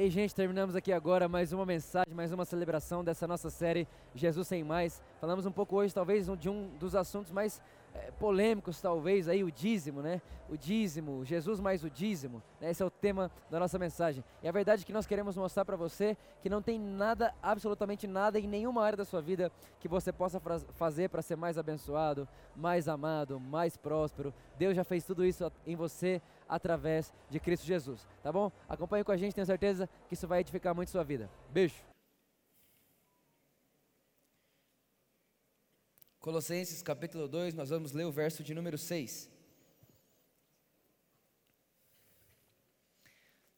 Ei, gente, terminamos aqui agora mais uma mensagem, mais uma celebração dessa nossa série Jesus Sem Mais. Falamos um pouco hoje, talvez, de um dos assuntos mais é, polêmicos, talvez, aí, o dízimo, né? O dízimo, Jesus mais o dízimo. Né? Esse é o tema da nossa mensagem. E a verdade é que nós queremos mostrar para você que não tem nada, absolutamente nada, em nenhuma área da sua vida que você possa fazer para ser mais abençoado, mais amado, mais próspero. Deus já fez tudo isso em você através de Cristo Jesus, tá bom? Acompanhe com a gente, tenho certeza que isso vai edificar muito sua vida. Beijo! Colossenses capítulo 2, nós vamos ler o verso de número 6.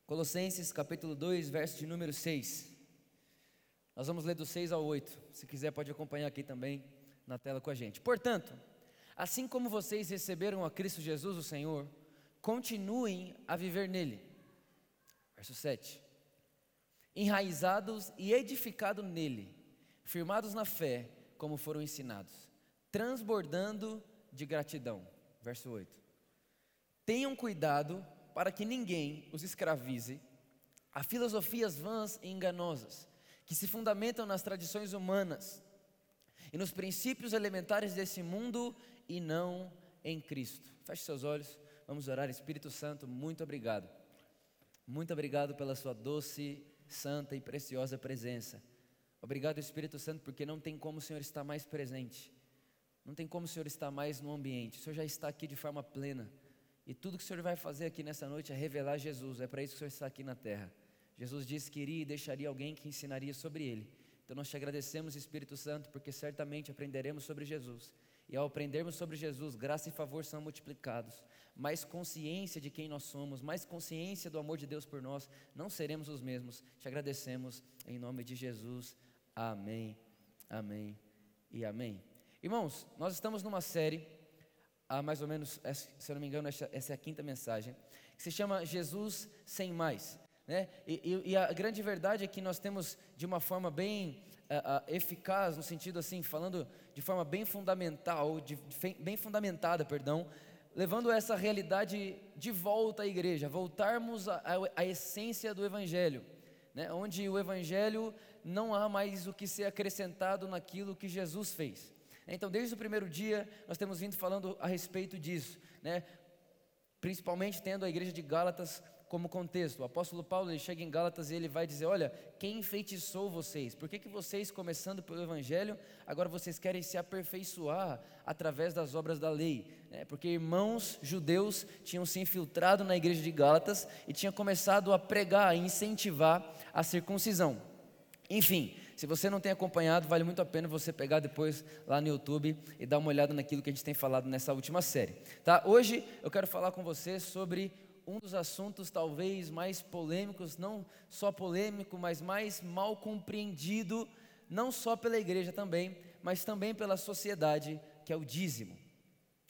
Colossenses capítulo 2, verso de número 6. Nós vamos ler do 6 ao 8. Se quiser, pode acompanhar aqui também na tela com a gente. Portanto, assim como vocês receberam a Cristo Jesus, o Senhor, continuem a viver nele. Verso 7. Enraizados e edificados nele, firmados na fé, como foram ensinados transbordando de gratidão. Verso 8. Tenham cuidado para que ninguém os escravize a filosofias vãs e enganosas, que se fundamentam nas tradições humanas e nos princípios elementares desse mundo e não em Cristo. Feche seus olhos, vamos orar. Espírito Santo, muito obrigado. Muito obrigado pela sua doce, santa e preciosa presença. Obrigado, Espírito Santo, porque não tem como o Senhor estar mais presente não tem como o Senhor estar mais no ambiente. O Senhor já está aqui de forma plena. E tudo que o Senhor vai fazer aqui nessa noite é revelar Jesus. É para isso que o Senhor está aqui na terra. Jesus disse que iria e deixaria alguém que ensinaria sobre ele. Então nós te agradecemos, Espírito Santo, porque certamente aprenderemos sobre Jesus. E ao aprendermos sobre Jesus, graça e favor são multiplicados. Mais consciência de quem nós somos, mais consciência do amor de Deus por nós, não seremos os mesmos. Te agradecemos em nome de Jesus. Amém. Amém e amém. Irmãos, nós estamos numa série, há mais ou menos, se eu não me engano, essa, essa é a quinta mensagem, que se chama Jesus Sem Mais. Né? E, e, e a grande verdade é que nós temos, de uma forma bem uh, uh, eficaz, no sentido assim, falando de forma bem fundamental, de, de, bem fundamentada, perdão, levando essa realidade de volta à igreja, voltarmos à essência do Evangelho, né? onde o Evangelho não há mais o que ser acrescentado naquilo que Jesus fez. Então, desde o primeiro dia, nós temos vindo falando a respeito disso, né? principalmente tendo a igreja de Gálatas como contexto. O apóstolo Paulo ele chega em Gálatas e ele vai dizer: Olha, quem enfeitiçou vocês? Por que, que vocês, começando pelo Evangelho, agora vocês querem se aperfeiçoar através das obras da lei? É, porque irmãos judeus tinham se infiltrado na igreja de Gálatas e tinham começado a pregar, a incentivar a circuncisão. Enfim, se você não tem acompanhado, vale muito a pena você pegar depois lá no YouTube e dar uma olhada naquilo que a gente tem falado nessa última série. Tá? Hoje eu quero falar com você sobre um dos assuntos talvez mais polêmicos, não só polêmico, mas mais mal compreendido, não só pela igreja também, mas também pela sociedade, que é o dízimo.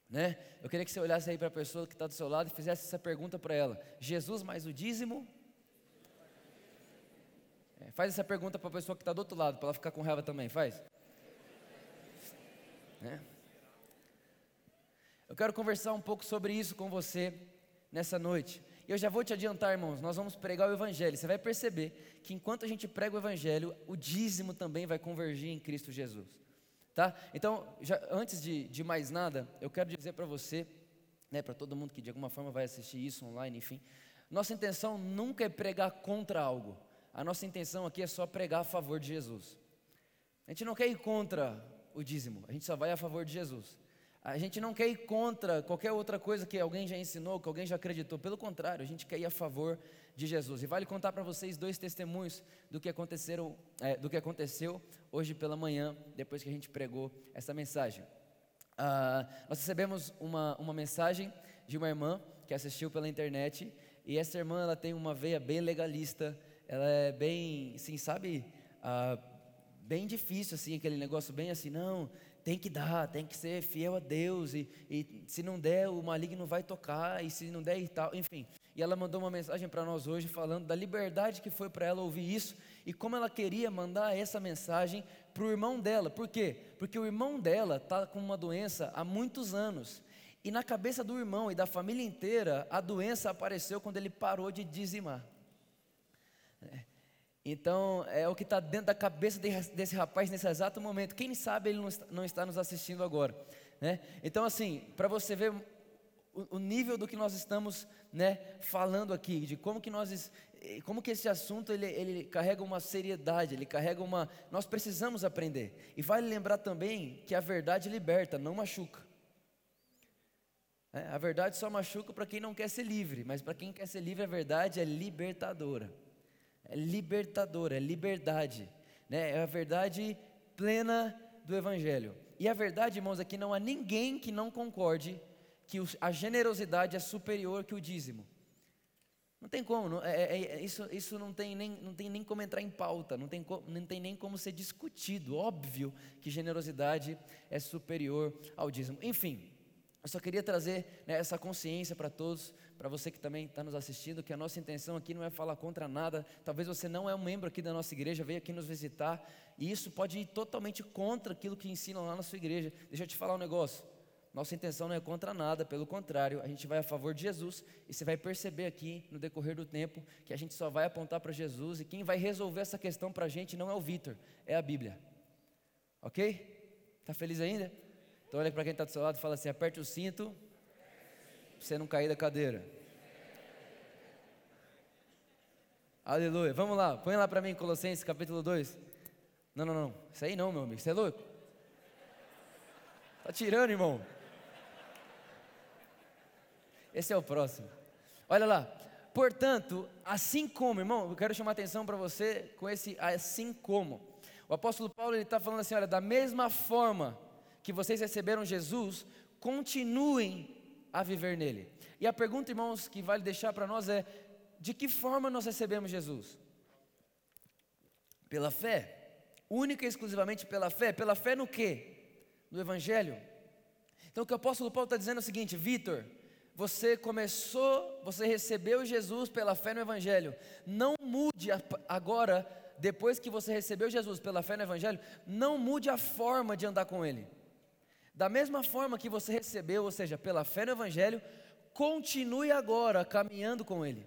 Né? Eu queria que você olhasse aí para a pessoa que está do seu lado e fizesse essa pergunta para ela: Jesus mais o dízimo é, faz essa pergunta para a pessoa que está do outro lado, para ela ficar com raiva também, faz. É. Eu quero conversar um pouco sobre isso com você nessa noite. Eu já vou te adiantar, irmãos, nós vamos pregar o Evangelho. Você vai perceber que enquanto a gente prega o Evangelho, o dízimo também vai convergir em Cristo Jesus. Tá? Então, já, antes de, de mais nada, eu quero dizer para você, né, para todo mundo que de alguma forma vai assistir isso online, enfim, nossa intenção nunca é pregar contra algo a nossa intenção aqui é só pregar a favor de Jesus. A gente não quer ir contra o dízimo, a gente só vai a favor de Jesus. A gente não quer ir contra qualquer outra coisa que alguém já ensinou, que alguém já acreditou. Pelo contrário, a gente quer ir a favor de Jesus. E vale contar para vocês dois testemunhos do que, aconteceram, é, do que aconteceu hoje pela manhã, depois que a gente pregou essa mensagem. Ah, nós recebemos uma, uma mensagem de uma irmã que assistiu pela internet, e essa irmã ela tem uma veia bem legalista ela é bem, assim, sabe, ah, bem difícil, assim, aquele negócio bem assim, não, tem que dar, tem que ser fiel a Deus, e, e se não der, o maligno vai tocar, e se não der e tal, enfim. E ela mandou uma mensagem para nós hoje falando da liberdade que foi para ela ouvir isso, e como ela queria mandar essa mensagem para o irmão dela, por quê? Porque o irmão dela está com uma doença há muitos anos, e na cabeça do irmão e da família inteira, a doença apareceu quando ele parou de dizimar. Então, é o que está dentro da cabeça desse rapaz nesse exato momento. Quem sabe ele não está, nos assistindo agora. Né? Então, assim, para você ver o, o, nível do que nós estamos né, falando aqui, de como que nós, como que esse assunto ele, ele carrega uma seriedade, ele carrega uma. Nós precisamos aprender. E vale lembrar também que a verdade liberta, não machuca. É, a verdade só machuca para quem não quer ser livre, mas para quem quer ser livre, a verdade é libertadora. É libertadora, é liberdade. Né? É a verdade plena do Evangelho. E a verdade, irmãos, é que não há ninguém que não concorde que a generosidade é superior que o dízimo. Não tem como, não, é, é, é, isso, isso não, tem nem, não tem nem como entrar em pauta, não tem, não tem nem como ser discutido. Óbvio que generosidade é superior ao dízimo. Enfim, eu só queria trazer né, essa consciência para todos, para você que também está nos assistindo, que a nossa intenção aqui não é falar contra nada. Talvez você não é um membro aqui da nossa igreja, veio aqui nos visitar, e isso pode ir totalmente contra aquilo que ensinam lá na sua igreja. Deixa eu te falar um negócio. Nossa intenção não é contra nada, pelo contrário, a gente vai a favor de Jesus e você vai perceber aqui no decorrer do tempo que a gente só vai apontar para Jesus e quem vai resolver essa questão para a gente não é o Vitor, é a Bíblia. Ok? Está feliz ainda? Então olha para quem está do seu lado e fala assim: aperte o cinto, para você não cair da cadeira. Aleluia. Vamos lá, põe lá para mim Colossenses capítulo 2. Não, não, não. Isso aí não, meu amigo. Você é louco? Tá tirando, irmão. Esse é o próximo. Olha lá. Portanto, assim como, irmão, eu quero chamar atenção para você com esse assim como. O apóstolo Paulo ele está falando assim, olha, da mesma forma que vocês receberam Jesus, continuem a viver nele. E a pergunta, irmãos, que vale deixar para nós é: de que forma nós recebemos Jesus? Pela fé? Única e exclusivamente pela fé? Pela fé no quê? No Evangelho. Então o que o apóstolo Paulo está dizendo é o seguinte: Vitor, você começou, você recebeu Jesus pela fé no Evangelho. Não mude agora, depois que você recebeu Jesus pela fé no Evangelho, não mude a forma de andar com Ele. Da mesma forma que você recebeu, ou seja, pela fé no Evangelho, continue agora caminhando com Ele.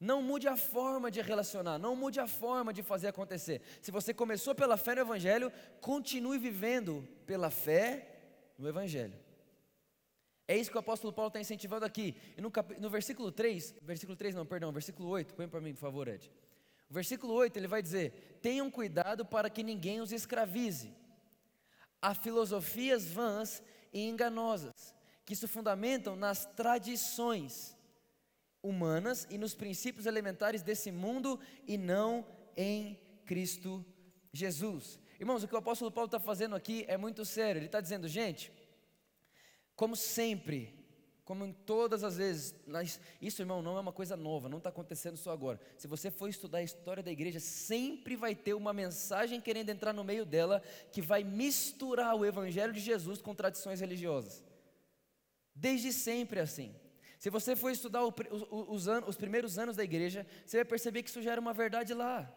Não mude a forma de relacionar, não mude a forma de fazer acontecer. Se você começou pela fé no Evangelho, continue vivendo pela fé no Evangelho. É isso que o apóstolo Paulo está incentivando aqui. E no, cap... no versículo 3, versículo 3 não, perdão, versículo 8, põe para mim, por favor, Ed. Versículo 8 ele vai dizer: Tenham cuidado para que ninguém os escravize a filosofias vãs e enganosas, que se fundamentam nas tradições humanas e nos princípios elementares desse mundo e não em Cristo Jesus. Irmãos, o que o apóstolo Paulo está fazendo aqui é muito sério. Ele está dizendo, gente, como sempre, como em todas as vezes, isso, irmão, não é uma coisa nova, não está acontecendo só agora. Se você for estudar a história da igreja, sempre vai ter uma mensagem querendo entrar no meio dela que vai misturar o evangelho de Jesus com tradições religiosas. Desde sempre é assim. Se você for estudar o, os, os, os primeiros anos da igreja, você vai perceber que isso já era uma verdade lá.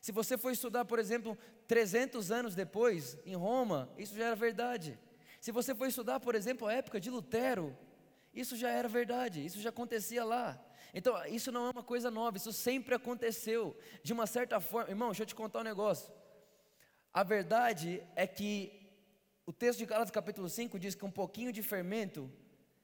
Se você for estudar, por exemplo, 300 anos depois, em Roma, isso já era verdade. Se você for estudar, por exemplo, a época de Lutero, isso já era verdade, isso já acontecia lá. Então, isso não é uma coisa nova, isso sempre aconteceu. De uma certa forma, irmão, deixa eu te contar um negócio. A verdade é que o texto de Gálatas capítulo 5 diz que um pouquinho de fermento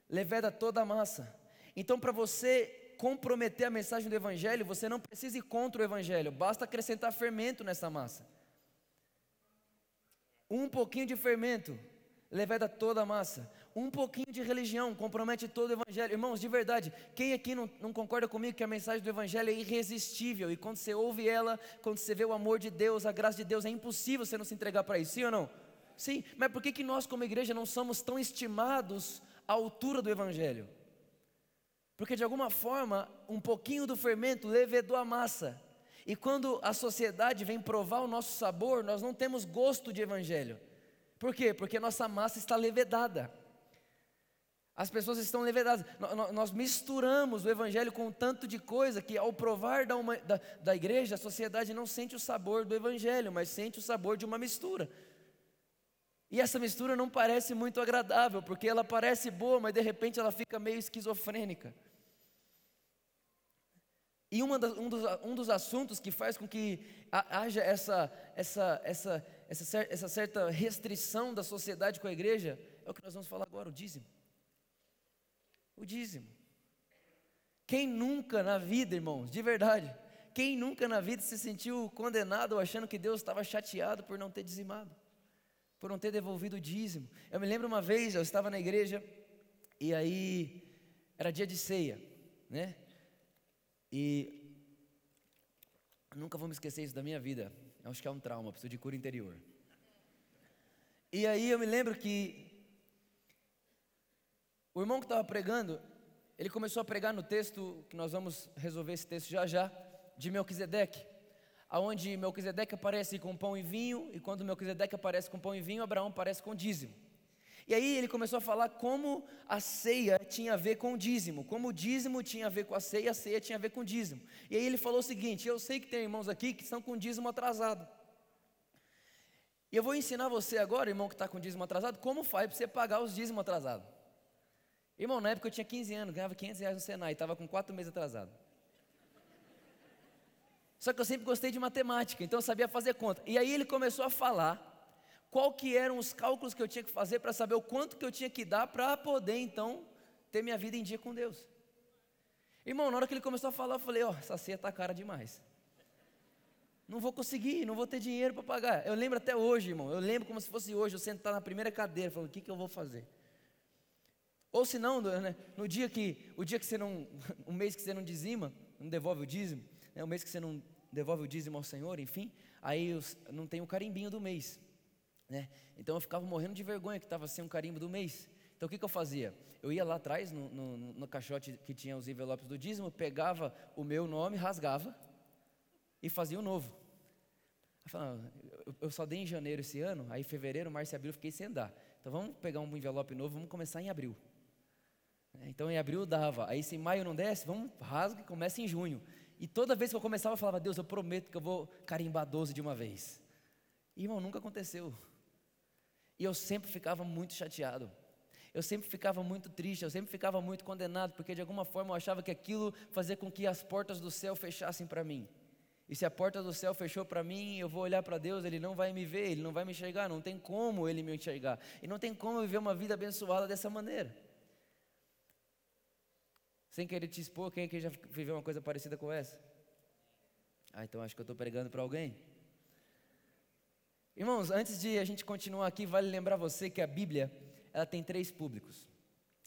leveda toda a massa. Então, para você comprometer a mensagem do Evangelho, você não precisa ir contra o Evangelho, basta acrescentar fermento nessa massa. Um pouquinho de fermento leveda toda a massa. Um pouquinho de religião compromete todo o evangelho. Irmãos, de verdade, quem aqui não, não, concorda comigo que a mensagem do evangelho é irresistível? E quando você ouve ela, quando você vê o amor de Deus, a graça de Deus, é impossível você não se entregar para isso, sim ou não? Sim, mas por que, que nós, como igreja, não somos tão estimados à altura do evangelho? Porque de alguma forma, um pouquinho do fermento levedou a massa. E quando a sociedade vem provar o nosso sabor, nós não temos gosto de evangelho. Por quê? Porque nossa massa está levedada. As pessoas estão levedadas. Nós misturamos o evangelho com um tanto de coisa que, ao provar da, uma, da, da igreja, a sociedade não sente o sabor do evangelho, mas sente o sabor de uma mistura. E essa mistura não parece muito agradável, porque ela parece boa, mas de repente ela fica meio esquizofrênica. E das, um, dos, um dos assuntos que faz com que haja essa, essa, essa, essa, essa certa restrição da sociedade com a igreja é o que nós vamos falar agora, o dízimo. O dízimo. Quem nunca na vida, irmãos, de verdade, quem nunca na vida se sentiu condenado achando que Deus estava chateado por não ter dizimado, por não ter devolvido o dízimo? Eu me lembro uma vez, eu estava na igreja e aí era dia de ceia, né? E nunca vou me esquecer isso da minha vida. Acho que é um trauma, preciso de cura interior. E aí eu me lembro que o irmão que estava pregando, ele começou a pregar no texto, que nós vamos resolver esse texto já já, de Melquisedeque, aonde Melquisedeque aparece com pão e vinho, e quando Melquisedeque aparece com pão e vinho, Abraão aparece com dízimo. E aí ele começou a falar como a ceia tinha a ver com o dízimo, como o dízimo tinha a ver com a ceia, a ceia tinha a ver com o dízimo. E aí ele falou o seguinte: eu sei que tem irmãos aqui que estão com dízimo atrasado. E eu vou ensinar você agora, irmão que está com dízimo atrasado, como faz para você pagar os dízimos atrasados. Irmão, na época eu tinha 15 anos, ganhava 500 reais no Senai, estava com 4 meses atrasado. Só que eu sempre gostei de matemática, então eu sabia fazer conta. E aí ele começou a falar qual que eram os cálculos que eu tinha que fazer para saber o quanto que eu tinha que dar para poder então ter minha vida em dia com Deus. Irmão, na hora que ele começou a falar, eu falei, ó, oh, essa ceia está cara demais. Não vou conseguir, não vou ter dinheiro para pagar. Eu lembro até hoje, irmão, eu lembro como se fosse hoje, eu sentar na primeira cadeira, falando, o que, que eu vou fazer? Ou se não, né, no dia que, o dia que você não, o mês que você não dizima, não devolve o dízimo, né, o mês que você não devolve o dízimo ao Senhor, enfim, aí não tem o carimbinho do mês. Né? Então eu ficava morrendo de vergonha que estava sem um carimbo do mês. Então o que, que eu fazia? Eu ia lá atrás, no, no, no, caixote que tinha os envelopes do dízimo, pegava o meu nome, rasgava e fazia um novo. Eu, falava, eu só dei em janeiro esse ano, aí fevereiro, março e abril eu fiquei sem dar. Então vamos pegar um envelope novo, vamos começar em abril. Então em abril dava, aí se em maio não desce, vamos rasga e começa em junho. E toda vez que eu começava, eu falava, Deus, eu prometo que eu vou carimbar 12 de uma vez. E, irmão, nunca aconteceu. E eu sempre ficava muito chateado. Eu sempre ficava muito triste, eu sempre ficava muito condenado, porque de alguma forma eu achava que aquilo fazia com que as portas do céu fechassem para mim. E se a porta do céu fechou para mim, eu vou olhar para Deus, Ele não vai me ver, Ele não vai me enxergar, não tem como Ele me enxergar. E não tem como eu viver uma vida abençoada dessa maneira. Sem querer te expor, quem aqui já viveu uma coisa parecida com essa? Ah, então acho que eu estou pregando para alguém. Irmãos, antes de a gente continuar aqui, vale lembrar você que a Bíblia, ela tem três públicos.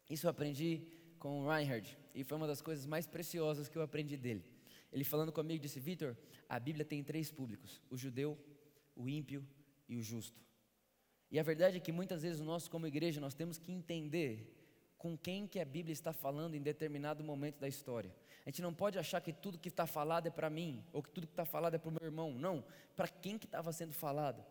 Isso eu aprendi com o Reinhard, e foi uma das coisas mais preciosas que eu aprendi dele. Ele falando comigo disse: Vitor, a Bíblia tem três públicos: o judeu, o ímpio e o justo. E a verdade é que muitas vezes nós, como igreja, nós temos que entender com quem que a Bíblia está falando em determinado momento da história. A gente não pode achar que tudo que está falado é para mim, ou que tudo que está falado é para o meu irmão. Não, para quem que estava sendo falado.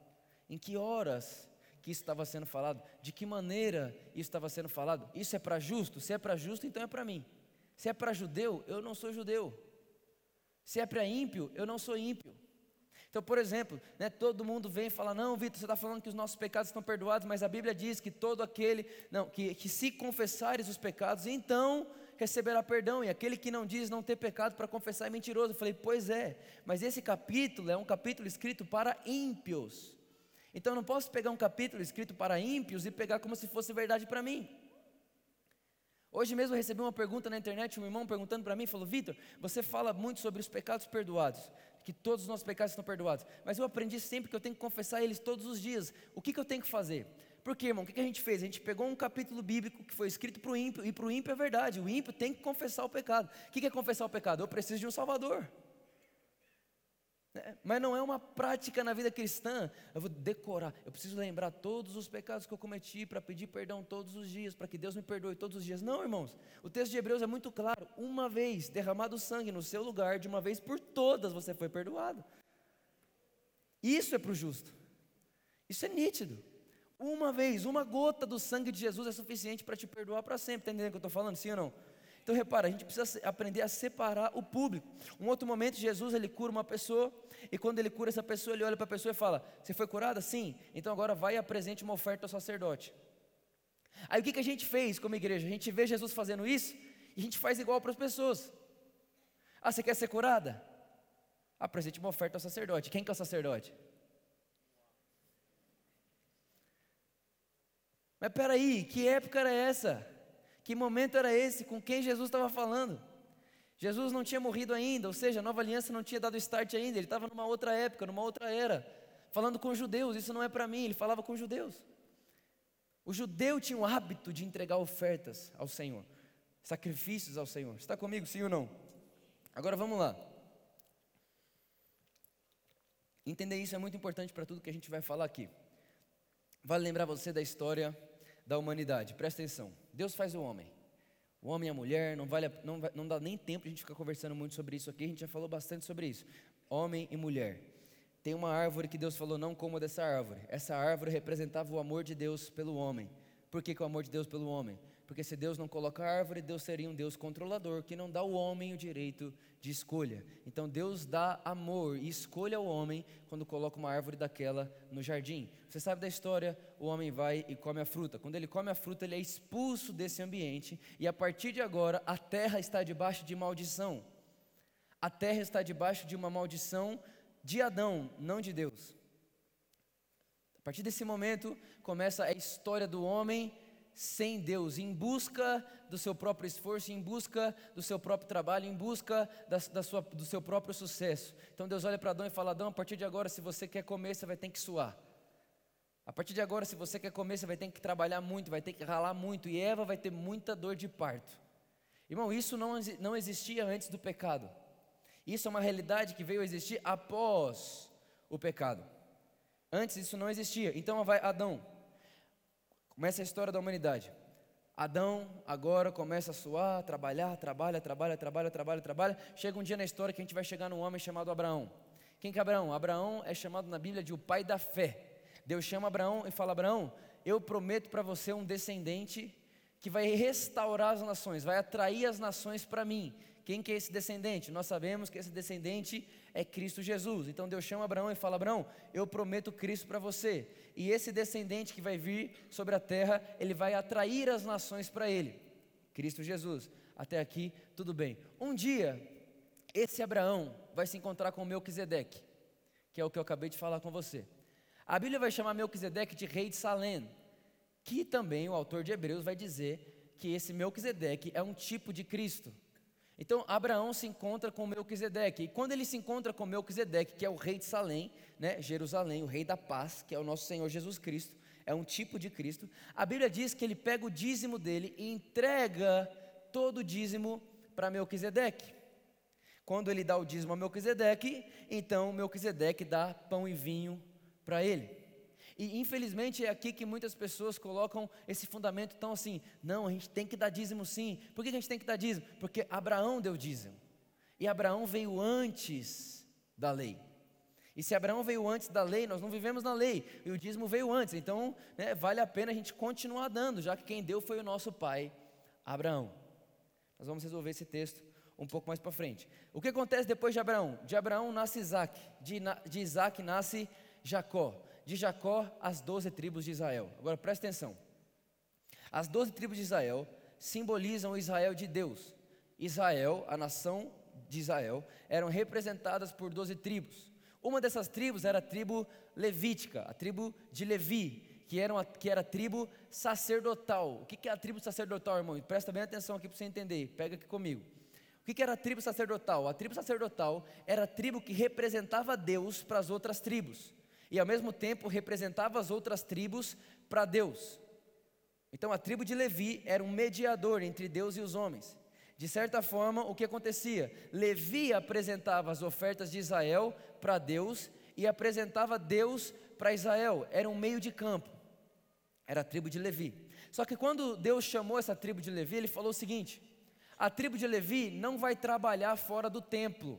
Em que horas que isso estava sendo falado? De que maneira isso estava sendo falado? Isso é para justo? Se é para justo, então é para mim. Se é para judeu, eu não sou judeu. Se é para ímpio, eu não sou ímpio. Então, por exemplo, né, todo mundo vem e fala: Não, Vitor, você está falando que os nossos pecados estão perdoados, mas a Bíblia diz que todo aquele, não, que, que se confessares os pecados, então receberá perdão, e aquele que não diz não ter pecado para confessar é mentiroso. Eu falei: Pois é, mas esse capítulo é um capítulo escrito para ímpios. Então eu não posso pegar um capítulo escrito para ímpios e pegar como se fosse verdade para mim. Hoje mesmo eu recebi uma pergunta na internet, um irmão perguntando para mim, falou: Vitor, você fala muito sobre os pecados perdoados, que todos os nossos pecados estão perdoados, mas eu aprendi sempre que eu tenho que confessar eles todos os dias. O que, que eu tenho que fazer? Porque, irmão, o que, que a gente fez? A gente pegou um capítulo bíblico que foi escrito para o ímpio, e para o ímpio é verdade, o ímpio tem que confessar o pecado. O que, que é confessar o pecado? Eu preciso de um Salvador. É, mas não é uma prática na vida cristã. Eu vou decorar, eu preciso lembrar todos os pecados que eu cometi para pedir perdão todos os dias, para que Deus me perdoe todos os dias. Não, irmãos. O texto de Hebreus é muito claro. Uma vez derramado sangue no seu lugar, de uma vez por todas você foi perdoado. Isso é para o justo. Isso é nítido. Uma vez, uma gota do sangue de Jesus é suficiente para te perdoar para sempre. Está entendendo o que eu estou falando? Sim ou não? Então repara, a gente precisa aprender a separar o público. Um outro momento, Jesus ele cura uma pessoa, e quando ele cura essa pessoa, ele olha para a pessoa e fala: Você foi curada? Sim. Então agora vai e apresente uma oferta ao sacerdote. Aí o que, que a gente fez como igreja? A gente vê Jesus fazendo isso e a gente faz igual para as pessoas. Ah, você quer ser curada? Apresente uma oferta ao sacerdote. Quem que é o sacerdote? Mas peraí, que época era essa? Que momento era esse? Com quem Jesus estava falando? Jesus não tinha morrido ainda, ou seja, a nova aliança não tinha dado start ainda, ele estava numa outra época, numa outra era, falando com judeus, isso não é para mim, ele falava com judeus. O judeu tinha o hábito de entregar ofertas ao Senhor, sacrifícios ao Senhor. Está comigo, sim ou não? Agora vamos lá. Entender isso é muito importante para tudo que a gente vai falar aqui. Vale lembrar você da história da humanidade. Presta atenção. Deus faz o homem. O homem e a mulher, não, vale, não, não dá nem tempo a gente ficar conversando muito sobre isso aqui, a gente já falou bastante sobre isso. Homem e mulher. Tem uma árvore que Deus falou, não coma dessa árvore. Essa árvore representava o amor de Deus pelo homem. Por que, que o amor de Deus pelo homem? Porque se Deus não coloca árvore, Deus seria um Deus controlador, que não dá ao homem o direito de escolha. Então Deus dá amor e escolha ao homem quando coloca uma árvore daquela no jardim. Você sabe da história? O homem vai e come a fruta. Quando ele come a fruta, ele é expulso desse ambiente e a partir de agora a terra está debaixo de maldição. A terra está debaixo de uma maldição de Adão, não de Deus. A partir desse momento começa a história do homem sem Deus, em busca do seu próprio esforço, em busca do seu próprio trabalho, em busca da, da sua, do seu próprio sucesso. Então Deus olha para Adão e fala: Adão, a partir de agora, se você quer comer, você vai ter que suar. A partir de agora, se você quer comer, você vai ter que trabalhar muito, vai ter que ralar muito, e Eva vai ter muita dor de parto. Irmão, isso não, não existia antes do pecado. Isso é uma realidade que veio a existir após o pecado. Antes isso não existia. Então vai Adão, Começa a história da humanidade. Adão agora começa a suar, trabalhar, trabalha, trabalha, trabalha, trabalha, trabalha. Chega um dia na história que a gente vai chegar num homem chamado Abraão. Quem que é Abraão? Abraão é chamado na Bíblia de o pai da fé. Deus chama Abraão e fala: Abraão, eu prometo para você um descendente que vai restaurar as nações, vai atrair as nações para mim. Quem que é esse descendente? Nós sabemos que esse descendente é Cristo Jesus. Então Deus chama Abraão e fala: Abraão, eu prometo Cristo para você. E esse descendente que vai vir sobre a terra, ele vai atrair as nações para ele. Cristo Jesus. Até aqui, tudo bem. Um dia, esse Abraão vai se encontrar com Melquisedeque, que é o que eu acabei de falar com você. A Bíblia vai chamar Melquisedeque de rei de Salém, que também o autor de Hebreus vai dizer que esse Melquisedeque é um tipo de Cristo. Então Abraão se encontra com Melquisedeque, e quando ele se encontra com Melquisedeque, que é o rei de Salém, né, Jerusalém, o rei da paz, que é o nosso Senhor Jesus Cristo, é um tipo de Cristo, a Bíblia diz que ele pega o dízimo dele e entrega todo o dízimo para Melquisedeque. Quando ele dá o dízimo a Melquisedeque, então Melquisedeque dá pão e vinho para ele. E infelizmente é aqui que muitas pessoas colocam esse fundamento tão assim: não, a gente tem que dar dízimo sim. Por que a gente tem que dar dízimo? Porque Abraão deu dízimo. E Abraão veio antes da lei. E se Abraão veio antes da lei, nós não vivemos na lei, e o dízimo veio antes, então né, vale a pena a gente continuar dando, já que quem deu foi o nosso pai, Abraão. Nós vamos resolver esse texto um pouco mais para frente. O que acontece depois de Abraão? De Abraão nasce Isaac, de, de Isaac nasce Jacó de Jacó as doze tribos de Israel. Agora presta atenção. As doze tribos de Israel simbolizam o Israel de Deus. Israel, a nação de Israel, eram representadas por doze tribos. Uma dessas tribos era a tribo levítica, a tribo de Levi, que era, uma, que era a tribo sacerdotal. O que, é a tribo sacerdotal, irmão? Presta bem atenção aqui para você entender, pega aqui comigo. O que era a tribo sacerdotal? A tribo sacerdotal era a tribo que representava Deus para as outras tribos e ao mesmo tempo representava as outras tribos para Deus. Então a tribo de Levi era um mediador entre Deus e os homens. De certa forma, o que acontecia? Levi apresentava as ofertas de Israel para Deus e apresentava Deus para Israel. Era um meio de campo. Era a tribo de Levi. Só que quando Deus chamou essa tribo de Levi, ele falou o seguinte: a tribo de Levi não vai trabalhar fora do templo.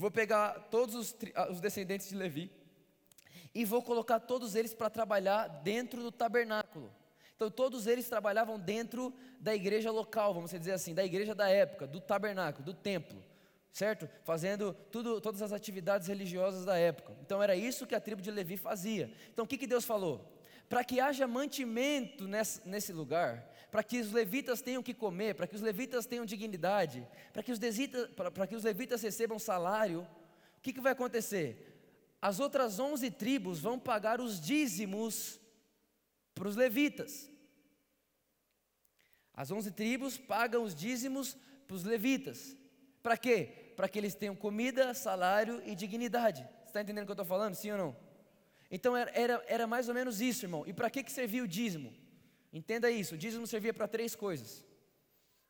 Eu vou pegar todos os, ah, os descendentes de Levi e vou colocar todos eles para trabalhar dentro do tabernáculo. Então, todos eles trabalhavam dentro da igreja local, vamos dizer assim, da igreja da época, do tabernáculo, do templo, certo? Fazendo tudo, todas as atividades religiosas da época. Então, era isso que a tribo de Levi fazia. Então, o que, que Deus falou? Para que haja mantimento nesse, nesse lugar, para que os levitas tenham que comer, para que os levitas tenham dignidade, para que os, que os levitas recebam salário, o que, que vai acontecer? As outras onze tribos vão pagar os dízimos para os levitas. As onze tribos pagam os dízimos para os levitas. Para quê? Para que eles tenham comida, salário e dignidade. Você está entendendo o que eu estou falando? Sim ou não? Então era, era, era mais ou menos isso, irmão. E para que, que servia o dízimo? Entenda isso: o dízimo servia para três coisas.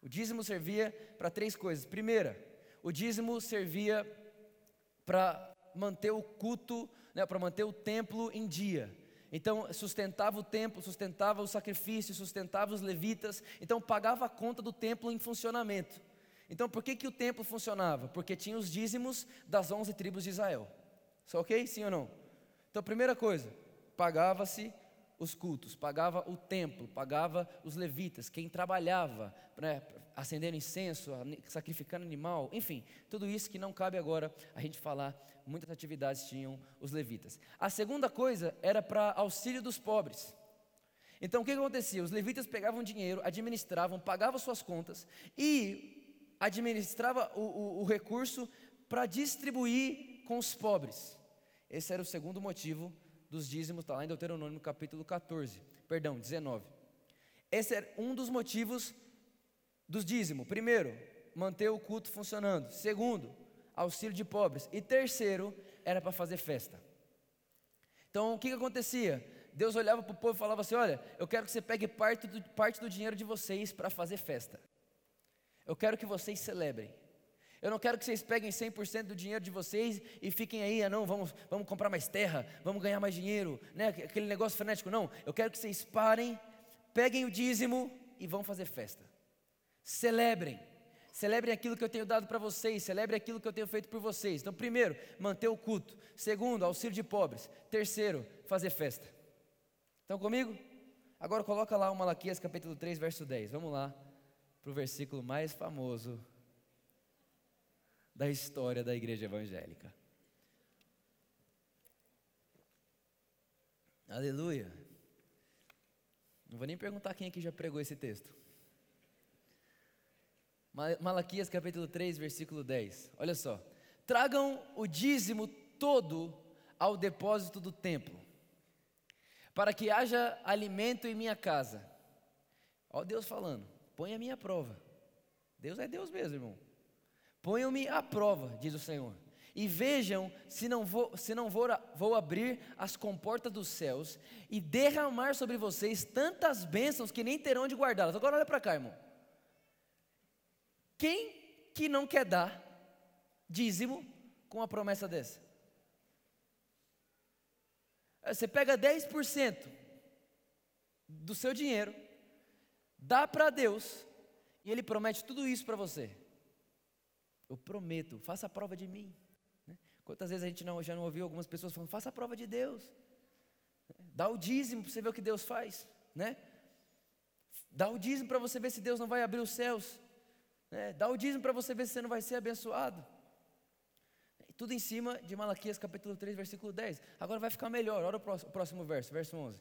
O dízimo servia para três coisas. Primeira, o dízimo servia para manter o culto, né, para manter o templo em dia. Então sustentava o templo, sustentava o sacrifício, sustentava os levitas, então pagava a conta do templo em funcionamento. Então por que, que o templo funcionava? Porque tinha os dízimos das onze tribos de Israel. Só ok? Sim ou não? Então primeira coisa, pagava-se os cultos, pagava o templo, pagava os levitas, quem trabalhava, né, acendendo incenso, sacrificando animal, enfim, tudo isso que não cabe agora a gente falar muitas atividades tinham os levitas. A segunda coisa era para auxílio dos pobres. Então o que acontecia? Os levitas pegavam dinheiro, administravam, pagavam suas contas e administrava o, o, o recurso para distribuir com os pobres. Esse era o segundo motivo dos dízimos, está lá em Deuteronômio capítulo 14, perdão, 19. Esse era um dos motivos dos dízimos. Primeiro, manter o culto funcionando. Segundo, auxílio de pobres. E terceiro, era para fazer festa. Então, o que, que acontecia? Deus olhava para o povo e falava assim: Olha, eu quero que você pegue parte do, parte do dinheiro de vocês para fazer festa. Eu quero que vocês celebrem. Eu não quero que vocês peguem 100% do dinheiro de vocês e fiquem aí, ah não, vamos, vamos comprar mais terra, vamos ganhar mais dinheiro, né? aquele negócio frenético. Não, eu quero que vocês parem, peguem o dízimo e vão fazer festa. Celebrem. Celebrem aquilo que eu tenho dado para vocês, celebrem aquilo que eu tenho feito por vocês. Então, primeiro, manter o culto. Segundo, auxílio de pobres. Terceiro, fazer festa. Estão comigo? Agora coloca lá o Malaquias capítulo 3, verso 10. Vamos lá para o versículo mais famoso da história da igreja evangélica. Aleluia. Não vou nem perguntar quem aqui já pregou esse texto. Malaquias capítulo 3, versículo 10. Olha só. Tragam o dízimo todo ao depósito do templo, para que haja alimento em minha casa. Ó Deus falando, põe a minha prova. Deus é Deus mesmo, irmão. Ponham-me à prova, diz o Senhor, e vejam se não, vou, se não vou, vou abrir as comportas dos céus e derramar sobre vocês tantas bênçãos que nem terão de guardá-las. Agora olha para cá, irmão. Quem que não quer dar dízimo com uma promessa dessa? Você pega 10% do seu dinheiro, dá para Deus, e Ele promete tudo isso para você. Eu prometo, faça a prova de mim. Né? Quantas vezes a gente não, já não ouviu algumas pessoas falando, faça a prova de Deus. Dá o dízimo para você ver o que Deus faz. Né? Dá o dízimo para você ver se Deus não vai abrir os céus. Né? Dá o dízimo para você ver se você não vai ser abençoado. Tudo em cima de Malaquias capítulo 3, versículo 10. Agora vai ficar melhor, olha o próximo, o próximo verso, verso 11.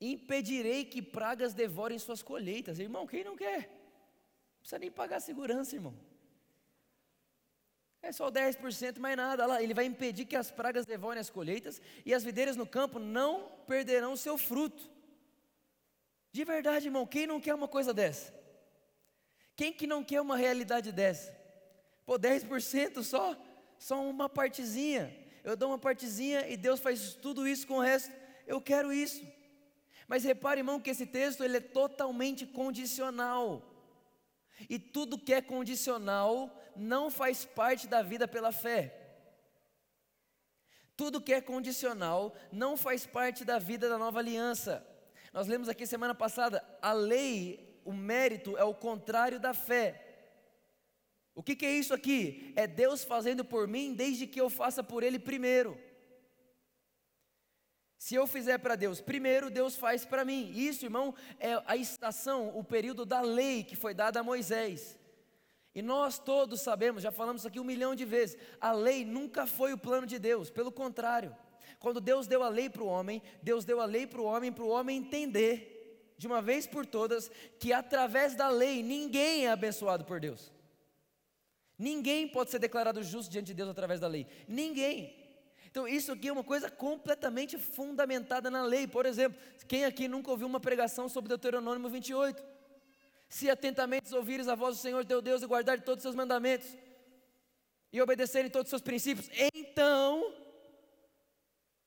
Impedirei que pragas devorem suas colheitas. Irmão, quem não quer? Não precisa nem pagar segurança, irmão. É só 10%, mais nada. Lá, ele vai impedir que as pragas devorem as colheitas e as videiras no campo não perderão seu fruto. De verdade, irmão, quem não quer uma coisa dessa? Quem que não quer uma realidade dessa? Pô, 10% só, só uma partezinha. Eu dou uma partezinha e Deus faz tudo isso com o resto. Eu quero isso. Mas repare, irmão, que esse texto ele é totalmente condicional. E tudo que é condicional não faz parte da vida pela fé. Tudo que é condicional não faz parte da vida da nova aliança. Nós lemos aqui semana passada, a lei o mérito é o contrário da fé. O que, que é isso aqui? É Deus fazendo por mim desde que eu faça por Ele primeiro. Se eu fizer para Deus primeiro, Deus faz para mim. Isso, irmão, é a estação, o período da lei que foi dada a Moisés. E nós todos sabemos, já falamos isso aqui um milhão de vezes, a lei nunca foi o plano de Deus, pelo contrário. Quando Deus deu a lei para o homem, Deus deu a lei para o homem, para o homem entender de uma vez por todas, que através da lei ninguém é abençoado por Deus. Ninguém pode ser declarado justo diante de Deus através da lei. Ninguém. Então, isso aqui é uma coisa completamente fundamentada na lei. Por exemplo, quem aqui nunca ouviu uma pregação sobre Deuteronômio 28? Se atentamente ouvires a voz do Senhor teu Deus e guardares todos os seus mandamentos e obedecerem todos os seus princípios, então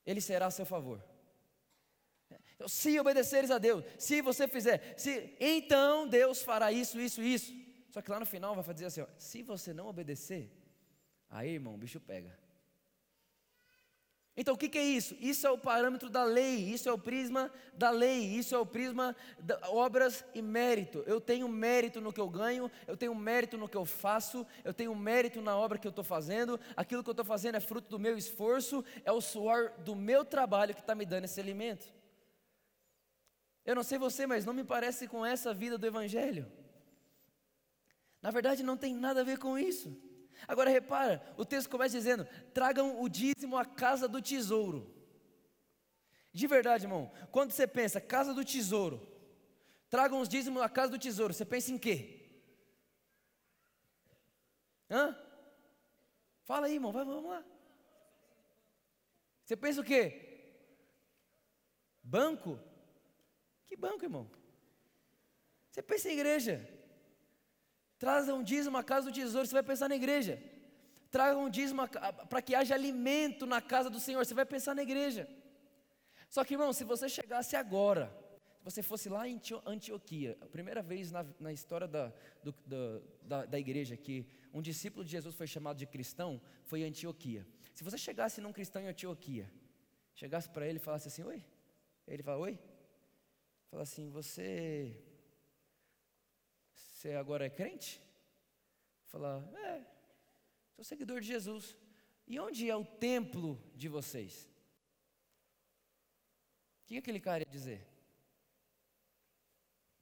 ele será a seu favor. Então, se obedeceres a Deus, se você fizer, se, então Deus fará isso, isso, isso. Só que lá no final vai dizer assim: ó, se você não obedecer, aí irmão, o bicho pega. Então o que, que, é isso? Isso é o parâmetro da lei, isso é o prisma da lei, isso é o prisma de obras e mérito. Eu tenho mérito no que eu ganho, eu tenho mérito no que eu faço, eu tenho mérito na obra que eu estou fazendo, aquilo que eu estou fazendo é fruto do meu esforço, é o suor do meu trabalho que está me dando esse alimento. Eu não sei você, mas não me parece com essa vida do Evangelho. Na verdade, não tem nada a ver com isso. Agora repara, o texto começa dizendo: tragam o dízimo à casa do tesouro. De verdade, irmão, quando você pensa casa do tesouro, tragam os dízimos à casa do tesouro, você pensa em quê? Hã? Fala aí, irmão, vai, vamos lá. Você pensa o quê? Banco? Que banco, irmão? Você pensa em igreja. Traga um dízimo à casa do tesouro, você vai pensar na igreja. Traga um dízimo para que haja alimento na casa do Senhor, você vai pensar na igreja. Só que, irmão, se você chegasse agora, se você fosse lá em Antioquia, a primeira vez na, na história da, do, da, da igreja que um discípulo de Jesus foi chamado de cristão, foi em Antioquia. Se você chegasse num cristão em Antioquia, chegasse para ele e falasse assim: Oi? Ele fala: Oi? Fala assim: Você você agora é crente? Falar, é, sou seguidor de Jesus. E onde é o templo de vocês? O que aquele cara ia dizer?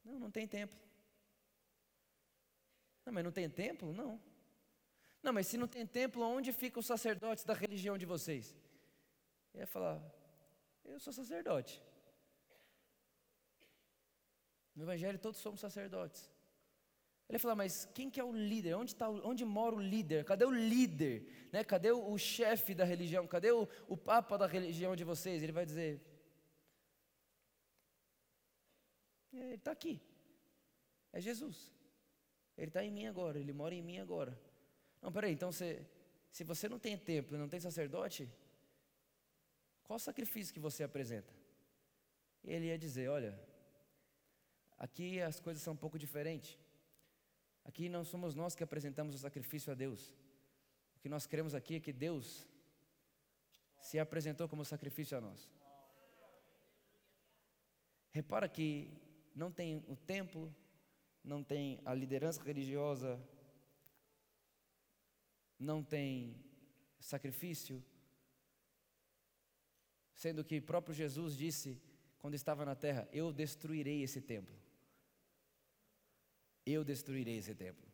Não, não tem templo. Não, mas não tem templo? Não. Não, mas se não tem templo, onde ficam os sacerdotes da religião de vocês? Ele ia falar, eu sou sacerdote. No Evangelho todos somos sacerdotes. Ele falou, mas quem que é o líder? Onde, tá, onde mora o líder? Cadê o líder? Né? Cadê o, o chefe da religião? Cadê o, o papa da religião de vocês? Ele vai dizer, ele está aqui. É Jesus. Ele está em mim agora, ele mora em mim agora. Não, peraí, então você, se você não tem templo, não tem sacerdote, qual o sacrifício que você apresenta? Ele ia dizer, olha, aqui as coisas são um pouco diferentes. Aqui não somos nós que apresentamos o sacrifício a Deus. O que nós queremos aqui é que Deus se apresentou como sacrifício a nós. Repara que não tem o templo, não tem a liderança religiosa, não tem sacrifício, sendo que próprio Jesus disse quando estava na terra: Eu destruirei esse templo eu destruirei esse templo.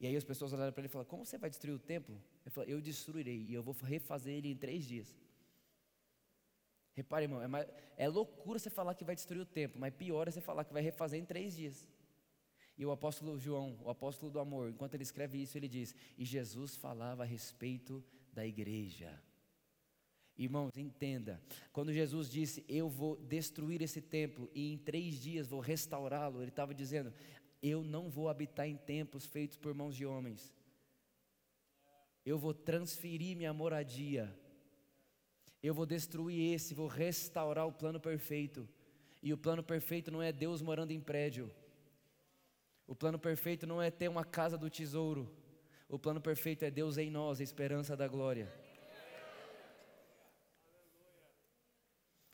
E aí as pessoas olharam para ele e falaram: Como você vai destruir o templo? Ele falou: Eu destruirei e eu vou refazer ele em três dias. Repare, irmão, é, mais, é loucura você falar que vai destruir o templo, mas pior é você falar que vai refazer em três dias. E o apóstolo João, o apóstolo do amor, enquanto ele escreve isso, ele diz: E Jesus falava a respeito da igreja. Irmãos, entenda, quando Jesus disse, Eu vou destruir esse templo e em três dias vou restaurá-lo, ele estava dizendo, eu não vou habitar em templos feitos por mãos de homens. Eu vou transferir minha moradia. Eu vou destruir esse, vou restaurar o plano perfeito. E o plano perfeito não é Deus morando em prédio. O plano perfeito não é ter uma casa do tesouro. O plano perfeito é Deus em nós, a esperança da glória.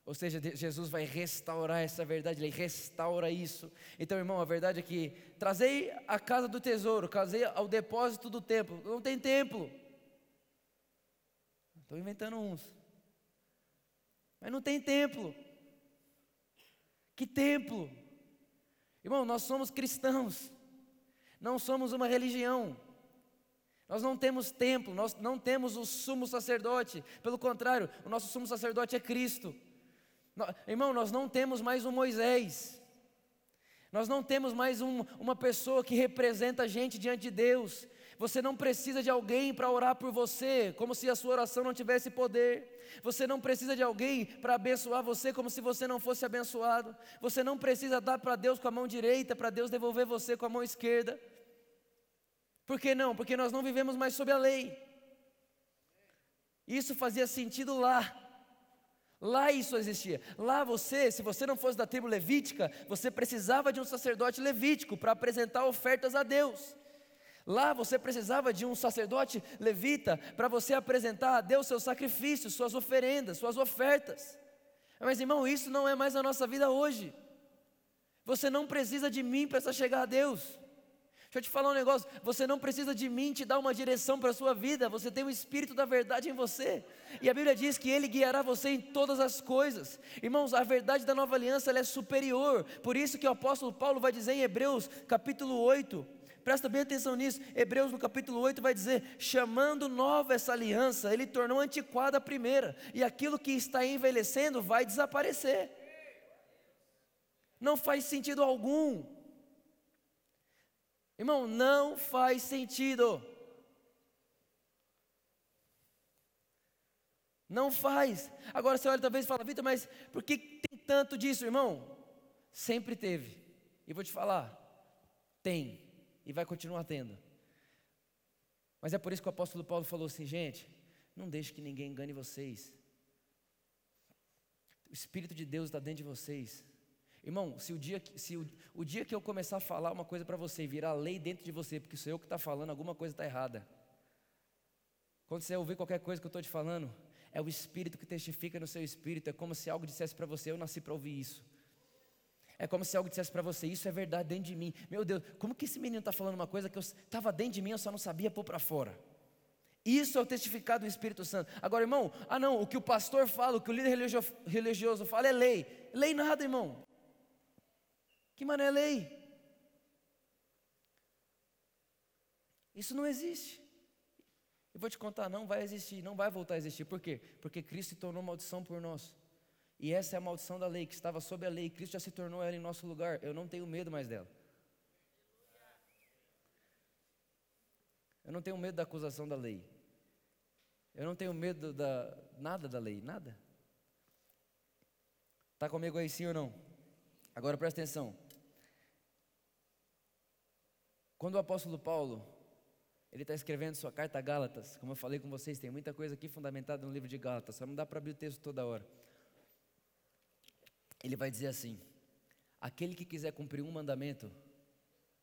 Ou seja, Jesus vai restaurar essa verdade, Ele restaura isso. Então, irmão, a verdade é que trazei a casa do tesouro, trazei ao depósito do templo. Não tem templo. Estou inventando uns. Mas não tem templo. Que templo? Irmão, nós somos cristãos. Não somos uma religião. Nós não temos templo, nós não temos o sumo sacerdote. Pelo contrário, o nosso sumo sacerdote é Cristo. Irmão, nós não temos mais um Moisés. Nós não temos mais um, uma pessoa que representa a gente diante de Deus. Você não precisa de alguém para orar por você, como se a sua oração não tivesse poder. Você não precisa de alguém para abençoar você, como se você não fosse abençoado. Você não precisa dar para Deus com a mão direita, para Deus devolver você com a mão esquerda. Por que não? Porque nós não vivemos mais sob a lei. Isso fazia sentido lá. Lá isso existia. Lá você, se você não fosse da tribo levítica, você precisava de um sacerdote levítico para apresentar ofertas a Deus. Lá você precisava de um sacerdote levita para você apresentar a Deus seus sacrifícios, suas oferendas, suas ofertas. Mas irmão, isso não é mais a nossa vida hoje. Você não precisa de mim para chegar a Deus. Deixa eu te falar um negócio, você não precisa de mim te dar uma direção para a sua vida, você tem o Espírito da verdade em você. E a Bíblia diz que Ele guiará você em todas as coisas. Irmãos, a verdade da nova aliança é superior. Por isso que o apóstolo Paulo vai dizer em Hebreus capítulo 8, presta bem atenção nisso, Hebreus no capítulo 8 vai dizer: chamando nova essa aliança, ele tornou antiquada a primeira, e aquilo que está envelhecendo vai desaparecer. Não faz sentido algum Irmão, não faz sentido. Não faz. Agora você olha talvez e fala, Vitor, mas por que tem tanto disso, irmão? Sempre teve. E vou te falar, tem. E vai continuar tendo. Mas é por isso que o apóstolo Paulo falou assim, gente, não deixe que ninguém engane vocês. O Espírito de Deus está dentro de vocês. Irmão, se o dia, se o, o dia que eu começar a falar uma coisa para você e virar lei dentro de você, porque sou eu que está falando, alguma coisa está errada. Quando você ouvir qualquer coisa que eu estou te falando, é o Espírito que testifica no seu espírito. É como se algo dissesse para você: Eu nasci para ouvir isso. É como se algo dissesse para você: Isso é verdade dentro de mim. Meu Deus, como que esse menino está falando uma coisa que estava dentro de mim, eu só não sabia pôr para fora? Isso é o testificado do Espírito Santo. Agora, irmão, ah não, o que o pastor fala, o que o líder religioso fala é lei. Lei nada, irmão. Que mané é lei? Isso não existe. Eu vou te contar, não vai existir, não vai voltar a existir. Por quê? Porque Cristo se tornou maldição por nós. E essa é a maldição da lei, que estava sob a lei. Cristo já se tornou ela em nosso lugar. Eu não tenho medo mais dela. Eu não tenho medo da acusação da lei. Eu não tenho medo da nada da lei, nada. Está comigo aí sim ou não? Agora presta atenção. Quando o apóstolo Paulo, ele está escrevendo sua carta a Gálatas, como eu falei com vocês, tem muita coisa aqui fundamentada no livro de Gálatas, só não dá para abrir o texto toda hora. Ele vai dizer assim: aquele que quiser cumprir um mandamento,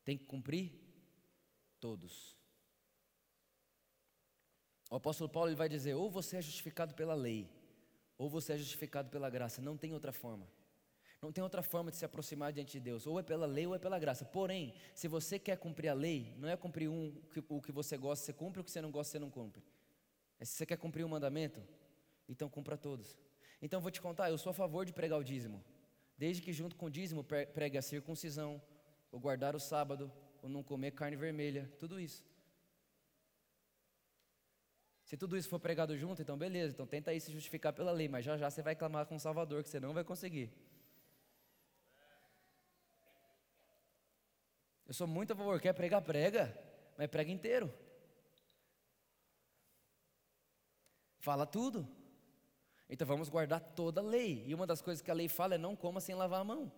tem que cumprir todos. O apóstolo Paulo ele vai dizer: ou você é justificado pela lei, ou você é justificado pela graça, não tem outra forma. Não tem outra forma de se aproximar diante de Deus, ou é pela lei ou é pela graça. Porém, se você quer cumprir a lei, não é cumprir um, o que você gosta, você cumpre, o que você não gosta, você não cumpre. É se você quer cumprir um mandamento, então cumpra todos. Então vou te contar, eu sou a favor de pregar o dízimo, desde que junto com o dízimo pregue a circuncisão, o guardar o sábado, o não comer carne vermelha, tudo isso. Se tudo isso for pregado junto, então beleza, então tenta aí se justificar pela lei, mas já já você vai clamar com o Salvador, que você não vai conseguir. Eu sou muito a favor, quer pregar, prega, mas prega inteiro. Fala tudo. Então vamos guardar toda a lei. E uma das coisas que a lei fala é não coma sem lavar a mão.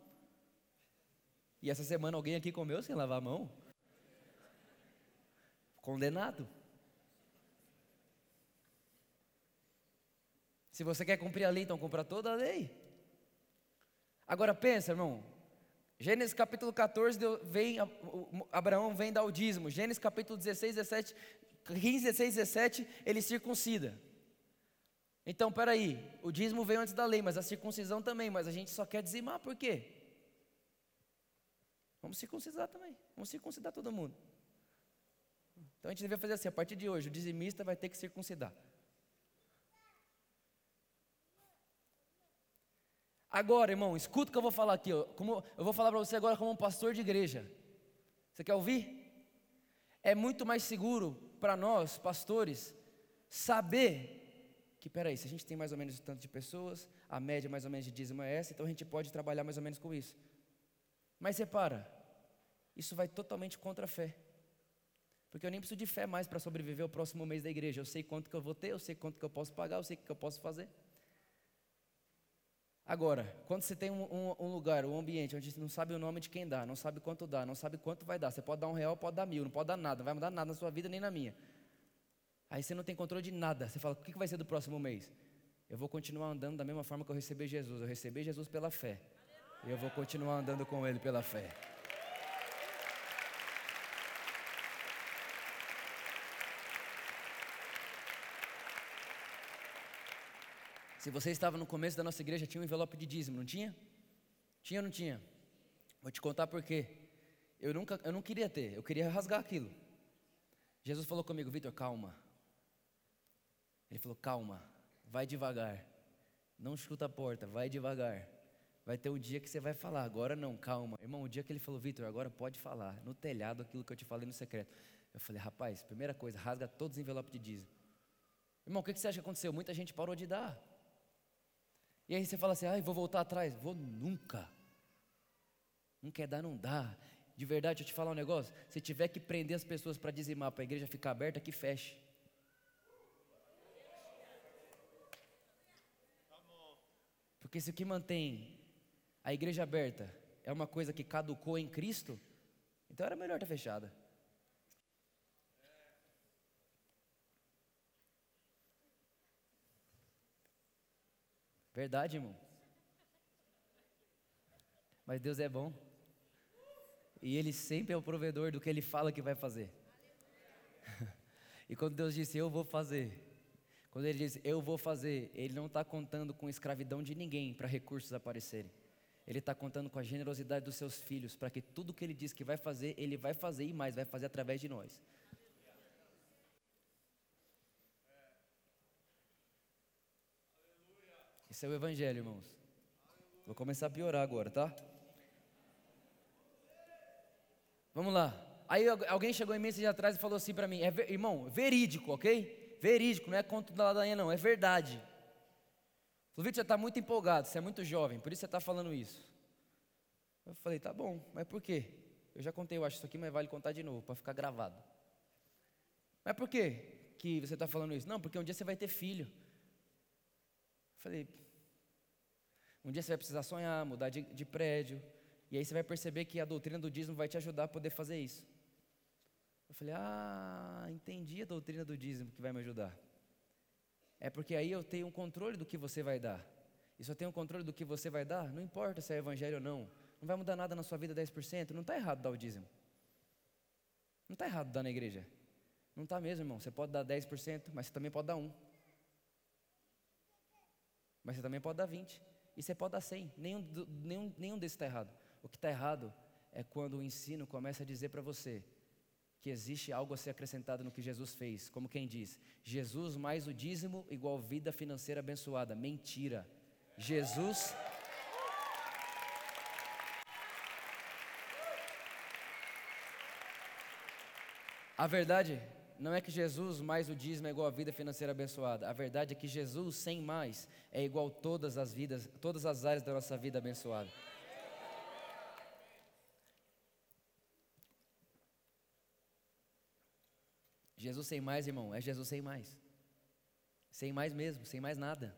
E essa semana alguém aqui comeu sem lavar a mão? Condenado. Se você quer cumprir a lei, então cumpra toda a lei. Agora pensa, irmão, Gênesis capítulo 14, vem, Abraão vem dar o dízimo. Gênesis capítulo 16, 17, 15, 16, 17, ele circuncida. Então, peraí, o dízimo veio antes da lei, mas a circuncisão também, mas a gente só quer dizimar, por quê? Vamos circuncidar também, vamos circuncidar todo mundo. Então a gente deveria fazer assim, a partir de hoje, o dizimista vai ter que circuncidar. Agora, irmão, escuta o que eu vou falar aqui. Como, eu vou falar para você agora como um pastor de igreja. Você quer ouvir? É muito mais seguro para nós, pastores, saber que, peraí, se a gente tem mais ou menos tanto de pessoas, a média mais ou menos de dízimo é essa, então a gente pode trabalhar mais ou menos com isso. Mas repara, isso vai totalmente contra a fé. Porque eu nem preciso de fé mais para sobreviver o próximo mês da igreja. Eu sei quanto que eu vou ter, eu sei quanto que eu posso pagar, eu sei o que eu posso fazer. Agora, quando você tem um, um, um, lugar, um ambiente onde você não sabe o nome de quem dá, não sabe quanto dá, não sabe quanto vai dar, você pode dar um real, pode dar mil, não pode dar nada, não vai mudar nada na sua vida nem na minha. Aí você não tem controle de nada. Você fala, o que vai ser do próximo mês? Eu vou continuar andando da mesma forma que eu recebi Jesus. Eu recebi Jesus pela fé. Eu vou continuar andando com Ele pela fé. Se você estava no começo da nossa igreja, tinha um envelope de dízimo, não tinha? Tinha ou não tinha? Vou te contar por quê. Eu, nunca, eu não queria ter, eu queria rasgar aquilo. Jesus falou comigo, Vitor, calma. Ele falou, calma, vai devagar. Não chuta a porta, vai devagar. Vai ter um dia que você vai falar, agora não, calma. Irmão, o dia que ele falou, Vitor, agora pode falar, no telhado, aquilo que eu te falei no secreto. Eu falei, rapaz, primeira coisa, rasga todos os envelopes de dízimo. Irmão, o que você acha que aconteceu? Muita gente parou de dar. E aí você fala assim, ai, vou voltar atrás. Vou nunca. Não quer dar, não dá. De verdade, eu te falar um negócio. Se tiver que prender as pessoas para dizimar, para a igreja ficar aberta, que feche. Porque se o que mantém a igreja aberta é uma coisa que caducou em Cristo, então era melhor estar fechada. Verdade, irmão. Mas Deus é bom. E Ele sempre é o provedor do que Ele fala que vai fazer. e quando Deus disse, Eu vou fazer. Quando Ele diz, Eu vou fazer, Ele não está contando com escravidão de ninguém para recursos aparecerem. Ele está contando com a generosidade dos seus filhos, para que tudo que Ele diz que vai fazer, Ele vai fazer e mais, vai fazer através de nós. Esse é o Evangelho, irmãos. Vou começar a piorar agora, tá? Vamos lá. Aí alguém chegou em mim dia atrás e falou assim para mim: é, irmão, verídico, ok? Verídico, não é conto da ladainha, não, é verdade. Falou, Vitor, você está muito empolgado, você é muito jovem, por isso você está falando isso. Eu falei, tá bom, mas por quê? Eu já contei, eu acho isso aqui, mas vale contar de novo, para ficar gravado. Mas por quê que você está falando isso? Não, porque um dia você vai ter filho. Falei, um dia você vai precisar sonhar, mudar de, de prédio, e aí você vai perceber que a doutrina do dízimo vai te ajudar a poder fazer isso. Eu falei, ah, entendi a doutrina do dízimo que vai me ajudar. É porque aí eu tenho um controle do que você vai dar. E se eu tenho um controle do que você vai dar, não importa se é evangelho ou não, não vai mudar nada na sua vida 10%, não está errado dar o dízimo. Não está errado dar na igreja. Não está mesmo, irmão. Você pode dar 10%, mas você também pode dar 1%. Mas você também pode dar 20. E você pode dar 100. Nenhum, nenhum, nenhum desses está errado. O que está errado é quando o ensino começa a dizer para você que existe algo a ser acrescentado no que Jesus fez. Como quem diz, Jesus mais o dízimo igual vida financeira abençoada. Mentira. Jesus. A verdade não é que Jesus mais o dízimo é igual a vida financeira abençoada. A verdade é que Jesus sem mais é igual a todas as vidas, todas as áreas da nossa vida abençoada. Jesus sem mais, irmão, é Jesus sem mais. Sem mais mesmo, sem mais nada.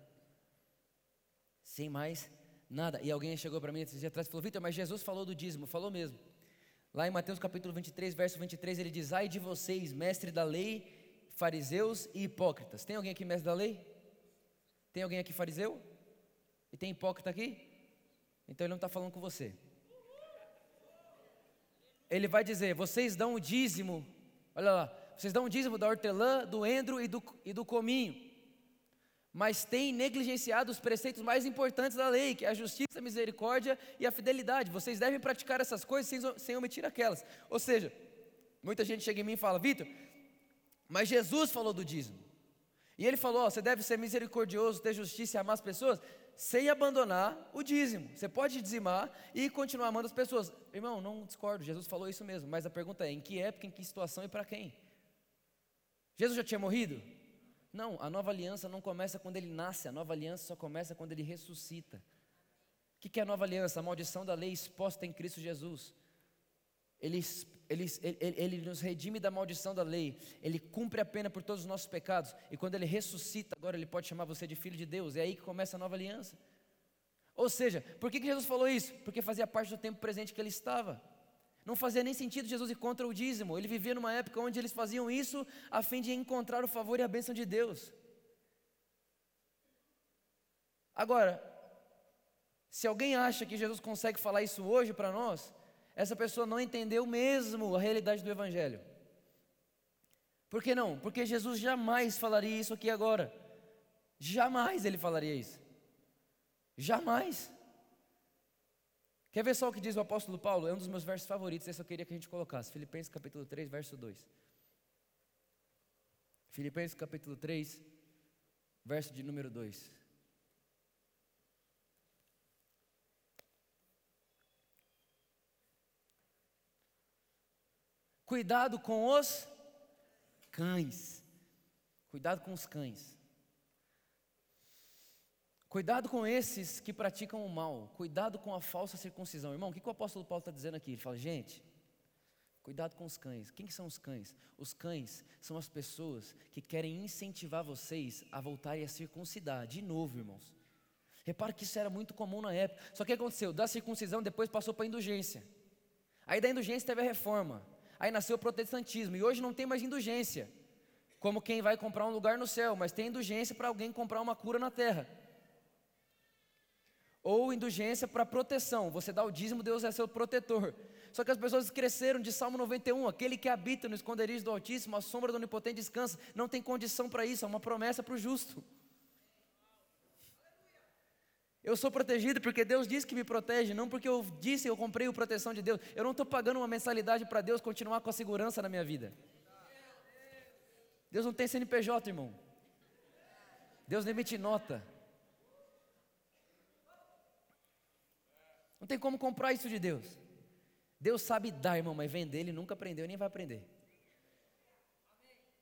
Sem mais nada. E alguém chegou para mim esses dias atrás e falou: Vitor, mas Jesus falou do dízimo. Falou mesmo. Lá em Mateus capítulo 23, verso 23, ele diz: Ai de vocês, mestre da lei, fariseus e hipócritas. Tem alguém aqui, mestre da lei? Tem alguém aqui, fariseu? E tem hipócrita aqui? Então ele não está falando com você. Ele vai dizer: Vocês dão o dízimo, olha lá, vocês dão o dízimo da hortelã, do endro e do, e do cominho mas tem negligenciado os preceitos mais importantes da lei, que é a justiça, a misericórdia e a fidelidade. Vocês devem praticar essas coisas sem, sem omitir aquelas. Ou seja, muita gente chega em mim e fala, Vitor, mas Jesus falou do dízimo. E ele falou: ó, você deve ser misericordioso, ter justiça e amar as pessoas, sem abandonar o dízimo. Você pode dizimar e continuar amando as pessoas. Irmão, não discordo, Jesus falou isso mesmo, mas a pergunta é: em que época, em que situação e para quem? Jesus já tinha morrido? Não, a nova aliança não começa quando ele nasce, a nova aliança só começa quando ele ressuscita. O que é a nova aliança? A maldição da lei exposta em Cristo Jesus. Ele, ele, ele, ele, nos redime da maldição da lei, Ele cumpre a pena por todos os nossos pecados, e quando Ele ressuscita, agora Ele pode chamar você de filho de Deus, é aí que começa a nova aliança. Ou seja, por que, que Jesus falou isso? Porque fazia parte do tempo presente que Ele estava. Não fazia nem sentido Jesus ir contra o dízimo, ele vivia numa época onde eles faziam isso a fim de encontrar o favor e a bênção de Deus. Agora, se alguém acha que Jesus consegue falar isso hoje para nós, essa pessoa não entendeu mesmo a realidade do Evangelho. Por que não? Porque Jesus jamais falaria isso aqui agora. Jamais ele falaria isso. Jamais. Quer ver só o que diz o apóstolo Paulo? É um dos meus versos favoritos, esse eu queria que a gente colocasse. Filipenses capítulo 3, verso 2. Filipenses capítulo 3, verso de número 2. Cuidado com os cães. Cuidado com os cães. Cuidado com esses que praticam o mal. Cuidado com a falsa circuncisão. Irmão, o que, o apóstolo Paulo está dizendo aqui? Ele fala, gente, cuidado com os cães. Quem que são os cães? Os cães são as pessoas que querem incentivar vocês a voltarem a circuncidar. De novo, irmãos. Repara que isso era muito comum na época. Só que aconteceu? Da circuncisão depois passou para a indulgência. Aí da indulgência teve a reforma. Aí nasceu o protestantismo. E hoje não tem mais indulgência. Como quem vai comprar um lugar no céu, mas tem indulgência para alguém comprar uma cura na terra. Ou indulgência para proteção. Você dá o dízimo, Deus é seu protetor. Só que as pessoas cresceram de Salmo 91, aquele que habita no esconderijo do Altíssimo, a sombra do Onipotente descansa. Não tem condição para isso, é uma promessa para o justo. Eu sou protegido porque Deus disse que me protege, não porque eu disse eu comprei a proteção de Deus. Eu não estou pagando uma mensalidade para Deus continuar com a segurança na minha vida. Deus não tem CNPJ, irmão. Deus nem emite nota. Não tem como comprar isso de Deus. Deus sabe dar, irmão, mas vender ele nunca aprendeu nem vai aprender.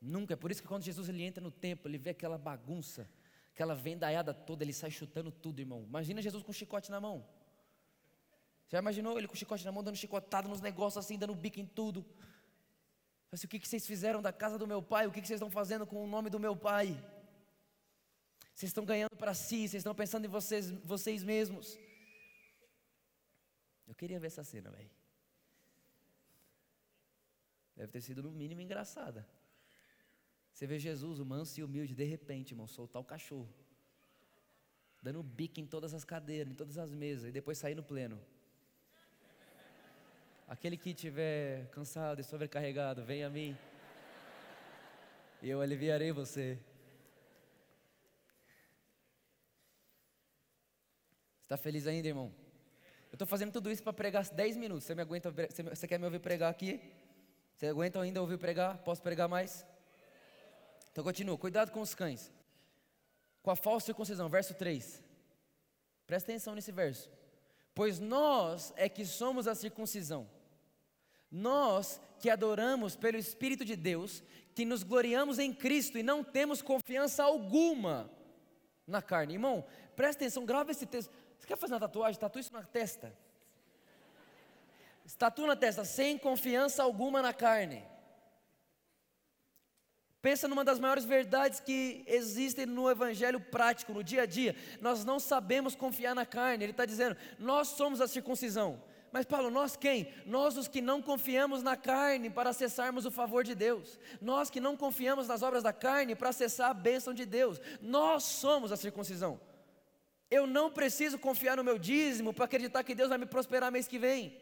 Nunca. É por isso que quando Jesus ele entra no templo, ele vê aquela bagunça aquela vendaiada toda, ele sai chutando tudo, irmão. Imagina Jesus com chicote na mão. Já imaginou ele com chicote na mão, dando chicotada nos negócios assim, dando bico em tudo? Assim, o que, que vocês fizeram da casa do meu pai? O que, que vocês estão fazendo com o nome do meu pai? Vocês estão ganhando para si, vocês estão pensando em vocês, vocês mesmos. Eu queria ver essa cena, velho. Deve ter sido no mínimo engraçada. Você vê Jesus, o manso e humilde, de repente, irmão, soltar o cachorro. Dando bico em todas as cadeiras, em todas as mesas, e depois sair no pleno. Aquele que estiver cansado e sobrecarregado, venha a mim. E eu aliviarei você. Está feliz ainda, irmão? Estou fazendo tudo isso para pregar 10 minutos. Você me aguenta? Você quer me ouvir pregar aqui? Você aguenta ainda ouvir pregar? Posso pregar mais? Então continua, cuidado com os cães. Com a falsa circuncisão, verso 3. Presta atenção nesse verso. Pois nós é que somos a circuncisão. Nós que adoramos pelo Espírito de Deus, que nos gloriamos em Cristo e não temos confiança alguma na carne. Irmão, presta atenção, grava esse texto. Você quer fazer uma tatuagem? Tatua isso na testa. Tatua na testa, sem confiança alguma na carne. Pensa numa das maiores verdades que existem no evangelho prático, no dia a dia. Nós não sabemos confiar na carne. Ele está dizendo, nós somos a circuncisão. Mas Paulo, nós quem? Nós os que não confiamos na carne para acessarmos o favor de Deus. Nós que não confiamos nas obras da carne para acessar a bênção de Deus. Nós somos a circuncisão. Eu não preciso confiar no meu dízimo para acreditar que Deus vai me prosperar mês que vem.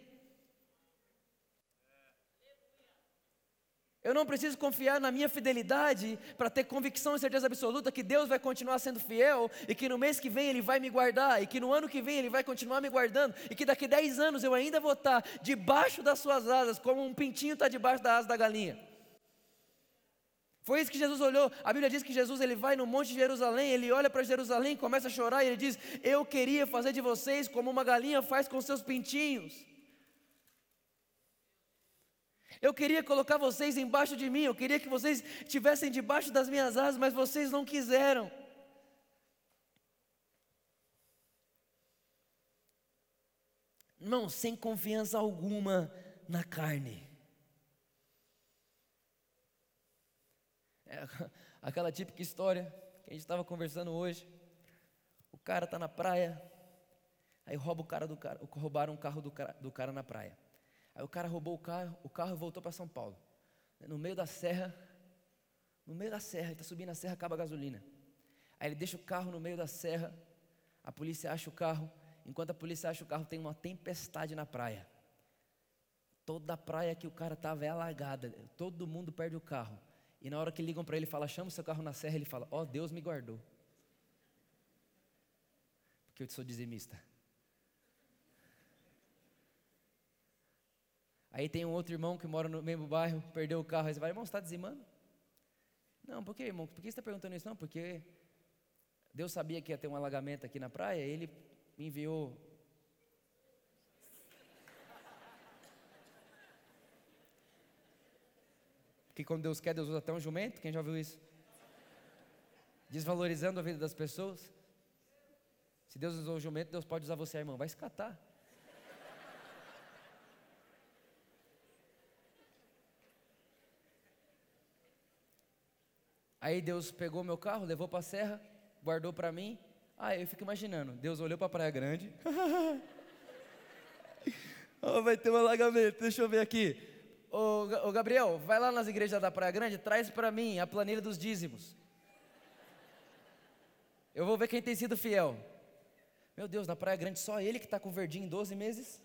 Eu não preciso confiar na minha fidelidade para ter convicção e certeza absoluta que Deus vai continuar sendo fiel e que no mês que vem Ele vai me guardar e que no ano que vem Ele vai continuar me guardando e que daqui 10 anos eu ainda vou estar debaixo das suas asas, como um pintinho está debaixo da asa da galinha. Foi isso que Jesus olhou. A Bíblia diz que Jesus ele vai no Monte de Jerusalém, ele olha para Jerusalém, começa a chorar e ele diz: Eu queria fazer de vocês como uma galinha faz com seus pintinhos. Eu queria colocar vocês embaixo de mim, eu queria que vocês estivessem debaixo das minhas asas, mas vocês não quiseram. Irmão, sem confiança alguma na carne. É aquela típica história que a gente estava conversando hoje. O cara está na praia, aí rouba o cara do cara, roubaram o carro do cara, do cara na praia. Aí o cara roubou o carro, o carro voltou para São Paulo. No meio da serra, no meio da serra, ele está subindo a serra, acaba a gasolina. Aí ele deixa o carro no meio da serra, a polícia acha o carro, enquanto a polícia acha o carro, tem uma tempestade na praia. Toda a praia que o cara estava é alagada, todo mundo perde o carro. E na hora que ligam para ele, fala: chama o seu carro na serra, ele fala: ó, oh, Deus me guardou. Porque eu sou dizimista. Aí tem um outro irmão que mora no mesmo bairro, perdeu o carro, aí você vai, irmão, você está dizimando? Não, por que, irmão? Por que você está perguntando isso? Não, porque Deus sabia que ia ter um alagamento aqui na praia, ele me enviou. Que quando Deus quer, Deus usa até um jumento, quem já ouviu isso? Desvalorizando a vida das pessoas. Se Deus usou o jumento, Deus pode usar você, irmão. Vai se catar. Aí Deus pegou meu carro, levou para a serra, guardou para mim. Ah, eu fico imaginando, Deus olhou para a Praia Grande. oh, vai ter um alagamento, deixa eu ver aqui. Ô, ô Gabriel, vai lá nas igrejas da Praia Grande, traz para mim a planilha dos dízimos. Eu vou ver quem tem sido fiel. Meu Deus, na Praia Grande só ele que está com verdinho em 12 meses?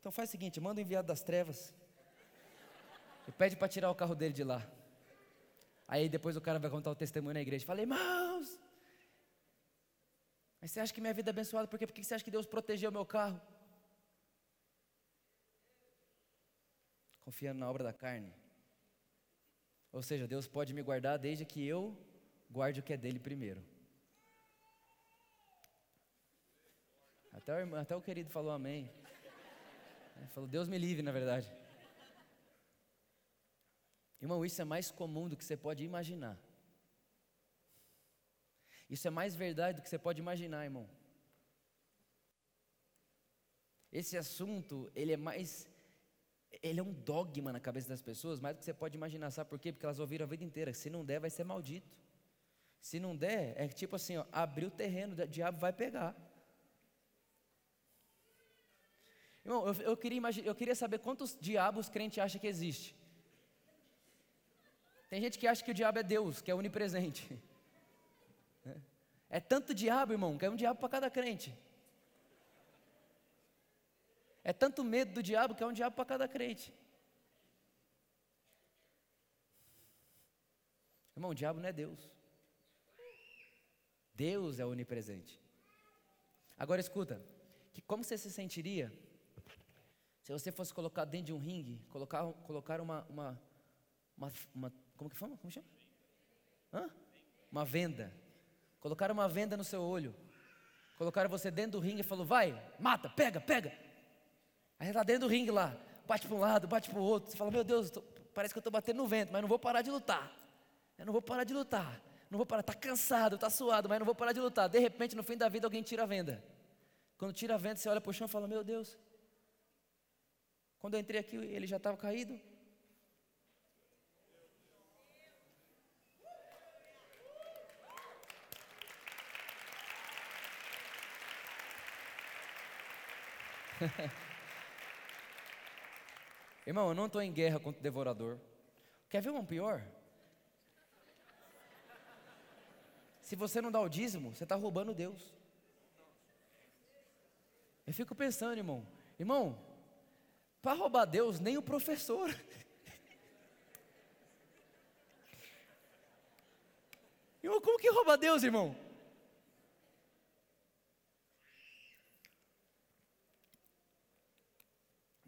Então faz o seguinte, manda o enviado das trevas. E pede para tirar o carro dele de lá. Aí depois o cara vai contar o testemunho na igreja. Falei, irmãos, mas você acha que minha vida é abençoada? Por quê? Você acha que Deus protegeu meu carro? Confiando na obra da carne. Ou seja, Deus pode me guardar desde que eu guarde o que é dele primeiro. Até o, até o querido falou amém. Ele falou, Deus me livre, na verdade. Irmão, isso é mais comum do que você pode imaginar. Isso é mais verdade do que você pode imaginar, irmão. Esse assunto, ele é mais ele é um dogma na cabeça das pessoas, mais do que você pode imaginar. Sabe por quê? Porque elas ouviram a vida inteira. Se não der, vai ser maldito. Se não der, é tipo assim: ó, abrir o terreno, o diabo vai pegar. Irmão, eu, eu, queria, eu queria saber quantos diabos crente acha que existe. Tem gente que acha que o diabo é Deus, que é onipresente. É tanto diabo, irmão, que é um diabo para cada crente. É tanto medo do diabo que é um diabo para cada crente. Irmão, o diabo não é Deus. Deus é onipresente. Agora escuta, que como você se sentiria se você fosse colocar dentro de um ringue, colocar, colocar uma, uma, uma, uma como que fala? Como chama? Hã? Uma venda. Colocaram uma venda no seu olho. Colocaram você dentro do ringue e falou: vai, mata, pega, pega. Aí está dentro do ringue lá, bate para um lado, bate para o outro. Você fala: meu Deus, tô, parece que eu estou batendo no vento, mas não vou parar de lutar. Eu não vou parar de lutar. Não vou parar, está cansado, está suado, mas não vou parar de lutar. De repente, no fim da vida, alguém tira a venda. Quando tira a venda, você olha para o chão e fala: meu Deus. Quando eu entrei aqui, ele já estava caído. Irmão, eu não estou em guerra contra o devorador. Quer ver um pior? Se você não dá o dízimo, você está roubando Deus. Eu fico pensando, irmão. Irmão, para roubar Deus, nem o professor. Irmão, como que rouba Deus, irmão?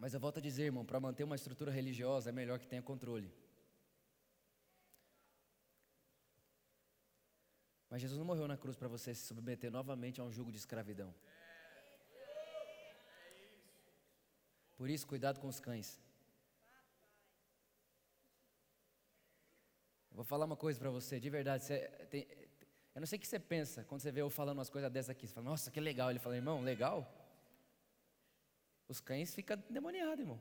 Mas eu volto a dizer, irmão, para manter uma estrutura religiosa é melhor que tenha controle. Mas Jesus não morreu na cruz para você se submeter novamente a um jugo de escravidão. Por isso, cuidado com os cães. Eu vou falar uma coisa para você, de verdade. Você tem, eu não sei o que você pensa quando você vê eu falando umas coisas dessas aqui. Você fala, nossa, que legal. Ele fala, irmão, legal? Os cães ficam demoniados, irmão.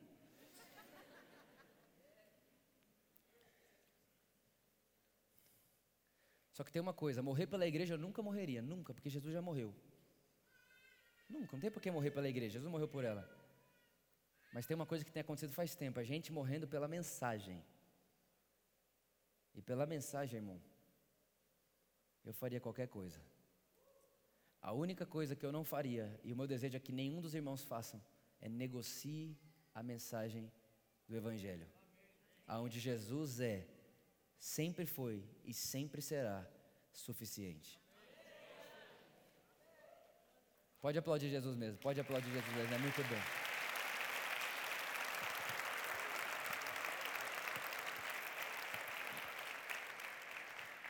Só que tem uma coisa: morrer pela igreja eu nunca morreria, nunca, porque Jesus já morreu. Nunca, não tem por que morrer pela igreja, Jesus morreu por ela. Mas tem uma coisa que tem acontecido faz tempo: a gente morrendo pela mensagem. E pela mensagem, irmão, eu faria qualquer coisa. A única coisa que eu não faria, e o meu desejo é que nenhum dos irmãos façam, é negocie a mensagem do Evangelho. Aonde Jesus é, sempre foi e sempre será suficiente. Pode aplaudir Jesus mesmo, pode aplaudir Jesus mesmo, é muito bom.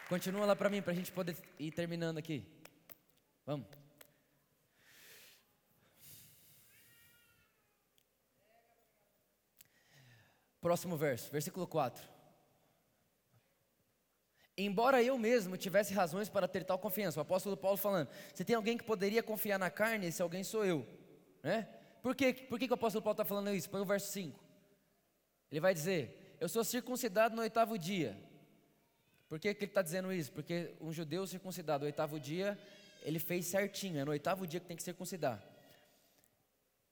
Continua lá para mim, para a gente poder ir terminando aqui. Vamos. Próximo verso, versículo 4. Embora eu mesmo tivesse razões para ter tal confiança, o apóstolo Paulo falando, se tem alguém que poderia confiar na carne, esse alguém sou eu. Né? Por, quê? Por que, que o apóstolo Paulo está falando isso? Põe o verso 5. Ele vai dizer: Eu sou circuncidado no oitavo dia. Por que, que ele está dizendo isso? Porque um judeu circuncidado no oitavo dia ele fez certinho, é no oitavo dia que tem que circuncidar.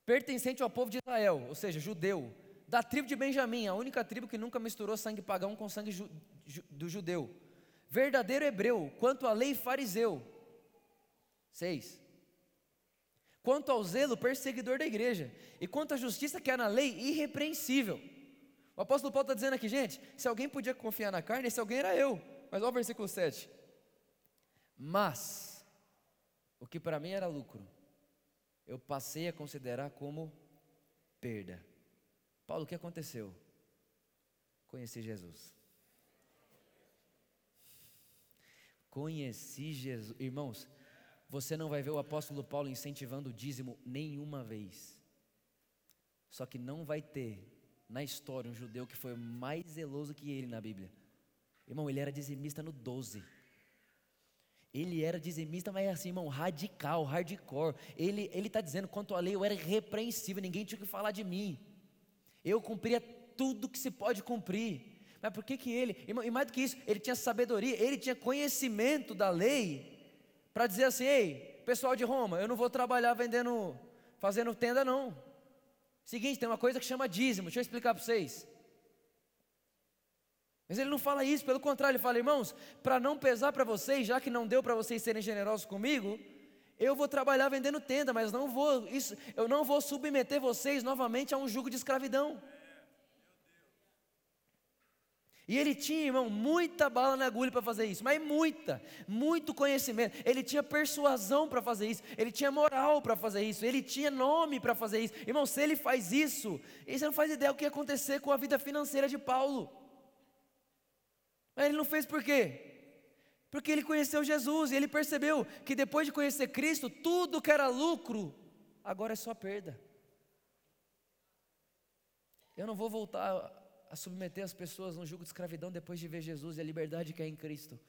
Pertencente ao povo de Israel, ou seja, judeu, da tribo de Benjamim, a única tribo que nunca misturou sangue pagão com sangue ju, ju, do judeu. Verdadeiro hebreu, quanto à lei fariseu. Seis. Quanto ao zelo, perseguidor da igreja. E quanto à justiça que há na lei, irrepreensível. O apóstolo Paulo está dizendo aqui, gente, se alguém podia confiar na carne, esse alguém era eu. Mas olha o versículo 7. Mas, o que para mim era lucro, eu passei a considerar como perda. Paulo, o que aconteceu? Conheci Jesus. Conheci Jesus. Irmãos, você não vai ver o apóstolo Paulo incentivando o dízimo nenhuma vez. Só que não vai ter na história um judeu que foi mais zeloso que ele na Bíblia. Irmão, ele era dizimista no 12. Ele era dizimista, mas assim, irmão, radical, hardcore. Ele está dizendo, quanto à lei, eu era irrepreensível, ninguém tinha que falar de mim. Eu cumpria tudo que se pode cumprir. Mas por que que ele, e mais do que isso, ele tinha sabedoria, ele tinha conhecimento da lei, para dizer assim, ei, pessoal de Roma, eu não vou trabalhar vendendo, fazendo tenda não. Seguinte, tem uma coisa que chama dízimo, deixa eu explicar para vocês. Mas ele não fala isso, pelo contrário, ele fala, irmãos, para não pesar para vocês, já que não deu para vocês serem generosos comigo, eu vou trabalhar vendendo tenda, mas não vou, isso, eu não vou submeter vocês novamente a um jugo de escravidão. E ele tinha, irmão, muita bala na agulha para fazer isso, mas muita, muito conhecimento. Ele tinha persuasão para fazer isso, ele tinha moral para fazer isso, ele tinha nome para fazer isso. Irmão, se ele faz isso, você não faz ideia o que ia acontecer com a vida financeira de Paulo. Mas ele não fez por quê? Porque ele conheceu Jesus e ele percebeu que depois de conhecer Cristo, tudo que era lucro, agora é só perda. Eu não vou voltar a submeter as pessoas no jugo de escravidão depois de ver Jesus e a liberdade que é em Cristo.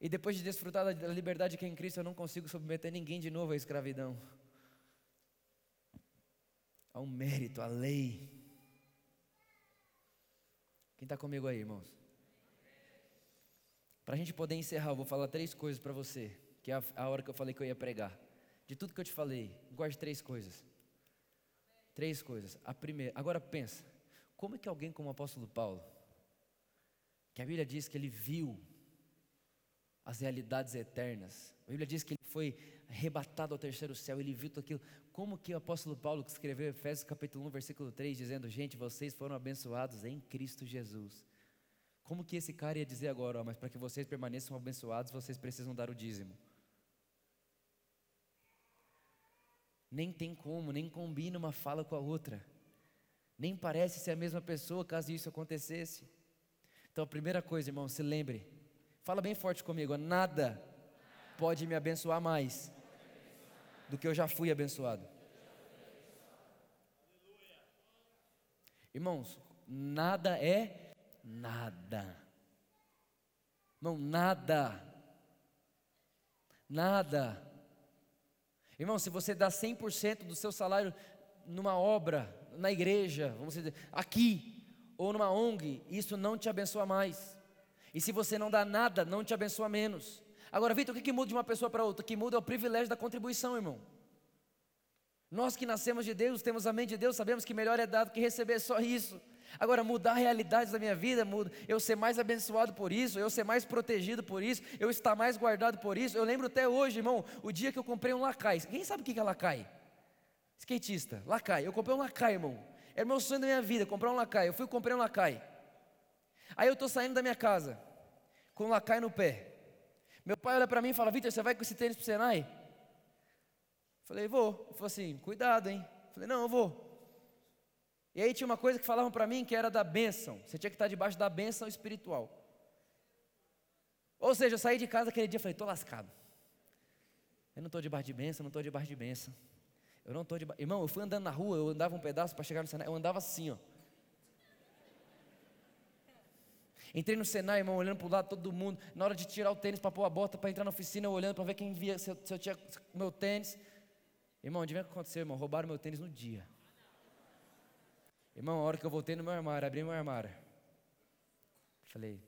E depois de desfrutar da liberdade que é em Cristo, eu não consigo submeter ninguém de novo à escravidão. Um mérito, a lei. Quem está comigo aí, irmãos? Para a gente poder encerrar, eu vou falar três coisas para você, que é a, hora que eu falei que eu ia pregar. De tudo que eu te falei, guarde três coisas. Três coisas. A primeira, agora pensa, como é que alguém como o apóstolo Paulo, que a Bíblia diz que ele viu as realidades eternas, a Bíblia diz que ele foi arrebatado ao terceiro céu, ele viu tudo aquilo. Como que o apóstolo Paulo que escreveu Efésios capítulo 1, versículo 3, dizendo, gente, vocês foram abençoados em Cristo Jesus. Como que esse cara ia dizer agora, mas para que vocês permaneçam abençoados, vocês precisam dar o dízimo. Nem tem como, nem combina uma fala com a outra. Nem parece ser a mesma pessoa caso isso acontecesse. Então a primeira coisa, irmão, se lembre. Fala bem forte comigo, nada pode me abençoar mais do que eu já fui abençoado. Irmãos, nada é nada. Não, nada. Nada. Irmão, se você dá 100% do seu salário numa obra, na igreja, vamos dizer, aqui, ou numa ONG, isso não te abençoa mais. E se você não dá nada, não te abençoa menos. Agora, Vitor, o que, que muda de uma pessoa para outra? O que muda é o privilégio da contribuição, irmão. Nós que nascemos de Deus, temos a mente de Deus, sabemos que melhor é dado que receber só isso. Agora, mudar realidades da minha vida, eu ser mais abençoado por isso, eu ser mais protegido por isso, eu estar mais guardado por isso. Eu lembro até hoje, irmão, o dia que eu comprei um lacai. Quem sabe o que é lacai? Skatista, lacai. Eu comprei um lacai, irmão. Era meu sonho da minha vida, comprar um lacai. Eu fui e comprei um lacai. Aí eu estou saindo da minha casa, com um lacai no pé. Meu pai olha para mim e fala: Vitor, você vai com esse tênis para o Senai? Falei, vou. Ele falou assim: cuidado, hein? Falei, não, eu vou. E aí tinha uma coisa que falavam para mim que era da bênção. Você tinha que estar debaixo da bênção espiritual. Ou seja, eu saí de casa aquele dia e falei, estou lascado. Eu não estou debaixo de bênção, não estou debaixo de bênção. Eu não estou debaixo. Irmão, eu fui andando na rua, eu andava um pedaço para chegar no Senai, eu andava assim, ó. Entrei no Senai, irmão, olhando para o lado todo mundo. Na hora de tirar o tênis para pôr a bota, para entrar na oficina, eu olhando para ver quem via, se eu, se eu tinha meu tênis. Irmão, onde vem que aconteceu, irmão? Roubaram meu tênis no dia. Irmão, a hora que eu voltei no meu armário, abri meu armário. Falei,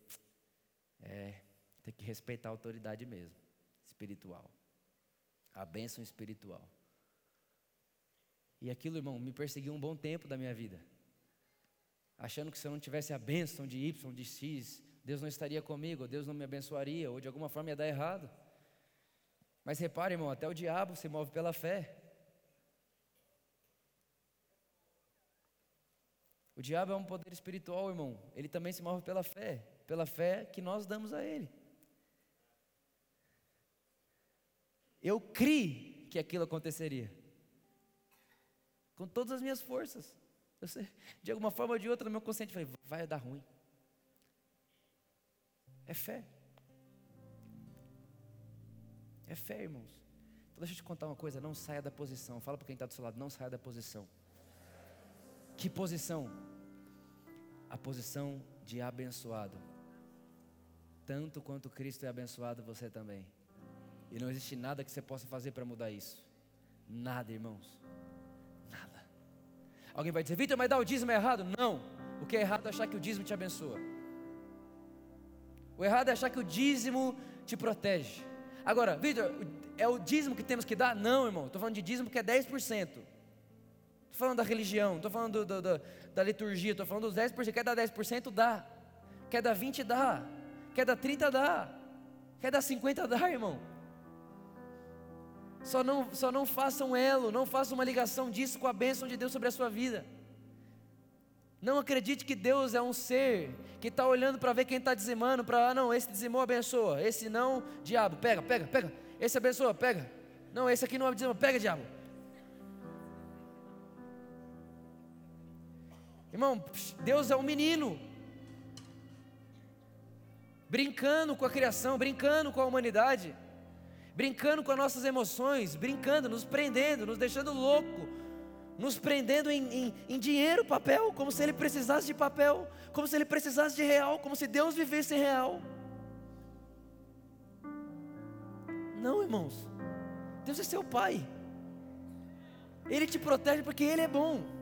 é, tem que respeitar a autoridade mesmo, espiritual. A bênção espiritual. E aquilo, irmão, me perseguiu um bom tempo da minha vida. Achando que se eu não tivesse a bênção de Y, de X, Deus não estaria comigo, Deus não me abençoaria, ou de alguma forma ia dar errado. Mas repare, irmão, até o diabo se move pela fé. O diabo é um poder espiritual, irmão. Ele também se move pela fé, pela fé que nós damos a ele. Eu criei que aquilo aconteceria. Com todas as minhas forças. Sei, de alguma forma ou de outra, no meu consciente, falei, vai dar ruim. É fé. É fé, irmãos. Então deixa eu te contar uma coisa, não saia da posição. Fala para quem está do seu lado, não saia da posição. Que posição? A posição de abençoado. Tanto quanto Cristo é abençoado, você também. E não existe nada que você possa fazer para mudar isso. Nada, irmãos. Nada. Alguém vai dizer, Vitor, mas dar o dízimo é errado? Não. O que é errado é achar que o dízimo te abençoa. O errado é achar que o dízimo te protege. Agora, Vitor, é o dízimo que temos que dar? Não, irmão. Estou falando de dízimo que é 10% falando da religião, estou falando do, do, da liturgia, estou falando dos 10%. Quer dar 10%? Dá. Quer dar 20%? Dá. Quer dar 30%? Dá. Quer dar 50%? Dá, irmão. Só não, só não faça um elo, não faça uma ligação disso com a bênção de Deus sobre a sua vida. Não acredite que Deus é um ser que está olhando para ver quem está dizimando, para, ah, não, esse dizimou, abençoa, esse não, diabo, pega, pega, pega, esse abençoa, pega, não, esse aqui não dizima, pega, diabo. Irmão, Deus é um menino, brincando com a criação, brincando com a humanidade, brincando com as nossas emoções, brincando, nos prendendo, nos deixando louco, nos prendendo em, em, em, dinheiro, papel, como se ele precisasse de papel, como se ele precisasse de real, como se Deus vivesse real. Não, irmãos, Deus é seu Pai, Ele te protege porque Ele é bom.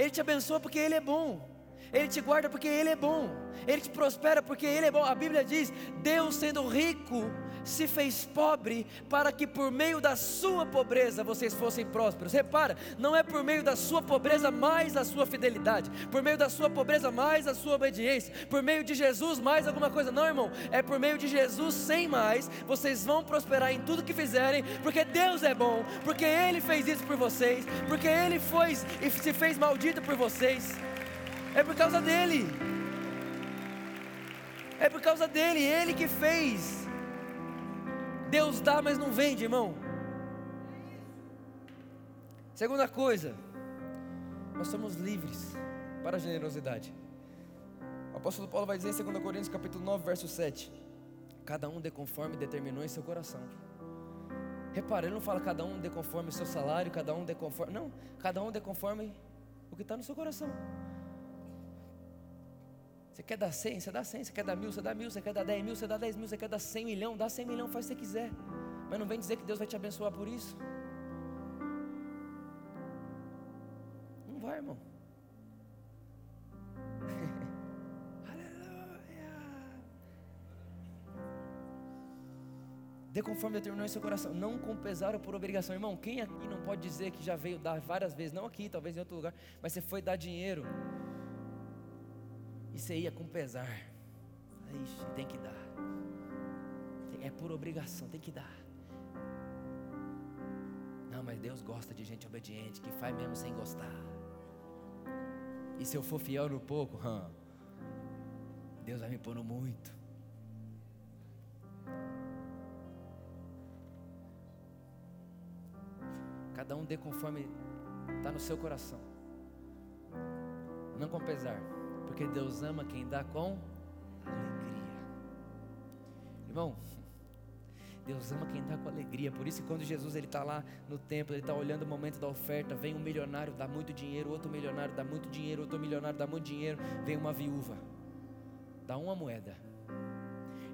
Ele te abençoa porque Ele é bom. Ele te guarda porque Ele é bom. Ele te prospera porque Ele é bom. A Bíblia diz: Deus, sendo rico, se fez pobre para que por meio da sua pobreza vocês fossem prósperos. Repara, não é por meio da sua pobreza mais a sua fidelidade, por meio da sua pobreza mais a sua obediência, por meio de Jesus mais alguma coisa. Não, irmão, é por meio de Jesus sem mais. Vocês vão prosperar em tudo que fizerem, porque Deus é bom, porque Ele fez isso por vocês, porque Ele foi e se fez maldito por vocês. É por causa dele. É por causa dele, ele que fez. Deus dá, mas não vende, irmão. Segunda coisa, nós somos livres para a generosidade. O apóstolo Paulo vai dizer em 2 Coríntios capítulo 9, verso 7. Cada um dê conforme determinou em seu coração. Repara, ele não fala cada um dê conforme o seu salário, cada um dê conforme. Não, cada um dê conforme o que está no seu coração. Você quer dar 100, você dá 100. Você quer dar mil, você dá mil. Você quer dar 10 mil, você dá 10 mil. Você quer dar 100 milhão, dá 100 milhão, faz o que você quiser. Mas não vem dizer que Deus vai te abençoar por isso. Não vai, irmão. Aleluia. Dê conforme determinou em seu coração, não com pesar ou por obrigação. Irmão, quem aqui não pode dizer que já veio dar várias vezes, não aqui, talvez em outro lugar, mas você foi dar dinheiro você ia com pesar. Ixi, tem que dar. É por obrigação, tem que dar. Não, mas Deus gosta de gente obediente, que faz mesmo sem gostar. E se eu for fiel no pouco, hum, Deus vai me pôr no muito. Cada um dê conforme está no seu coração. Não com pesar, porque Deus ama quem dá com alegria. Irmão, Deus ama quem dá com alegria. Por isso, quando Jesus ele está lá no templo, ele está olhando o momento da oferta, vem um milionário, dá muito dinheiro, outro milionário dá muito dinheiro, outro milionário dá muito dinheiro, vem uma viúva, dá uma moeda.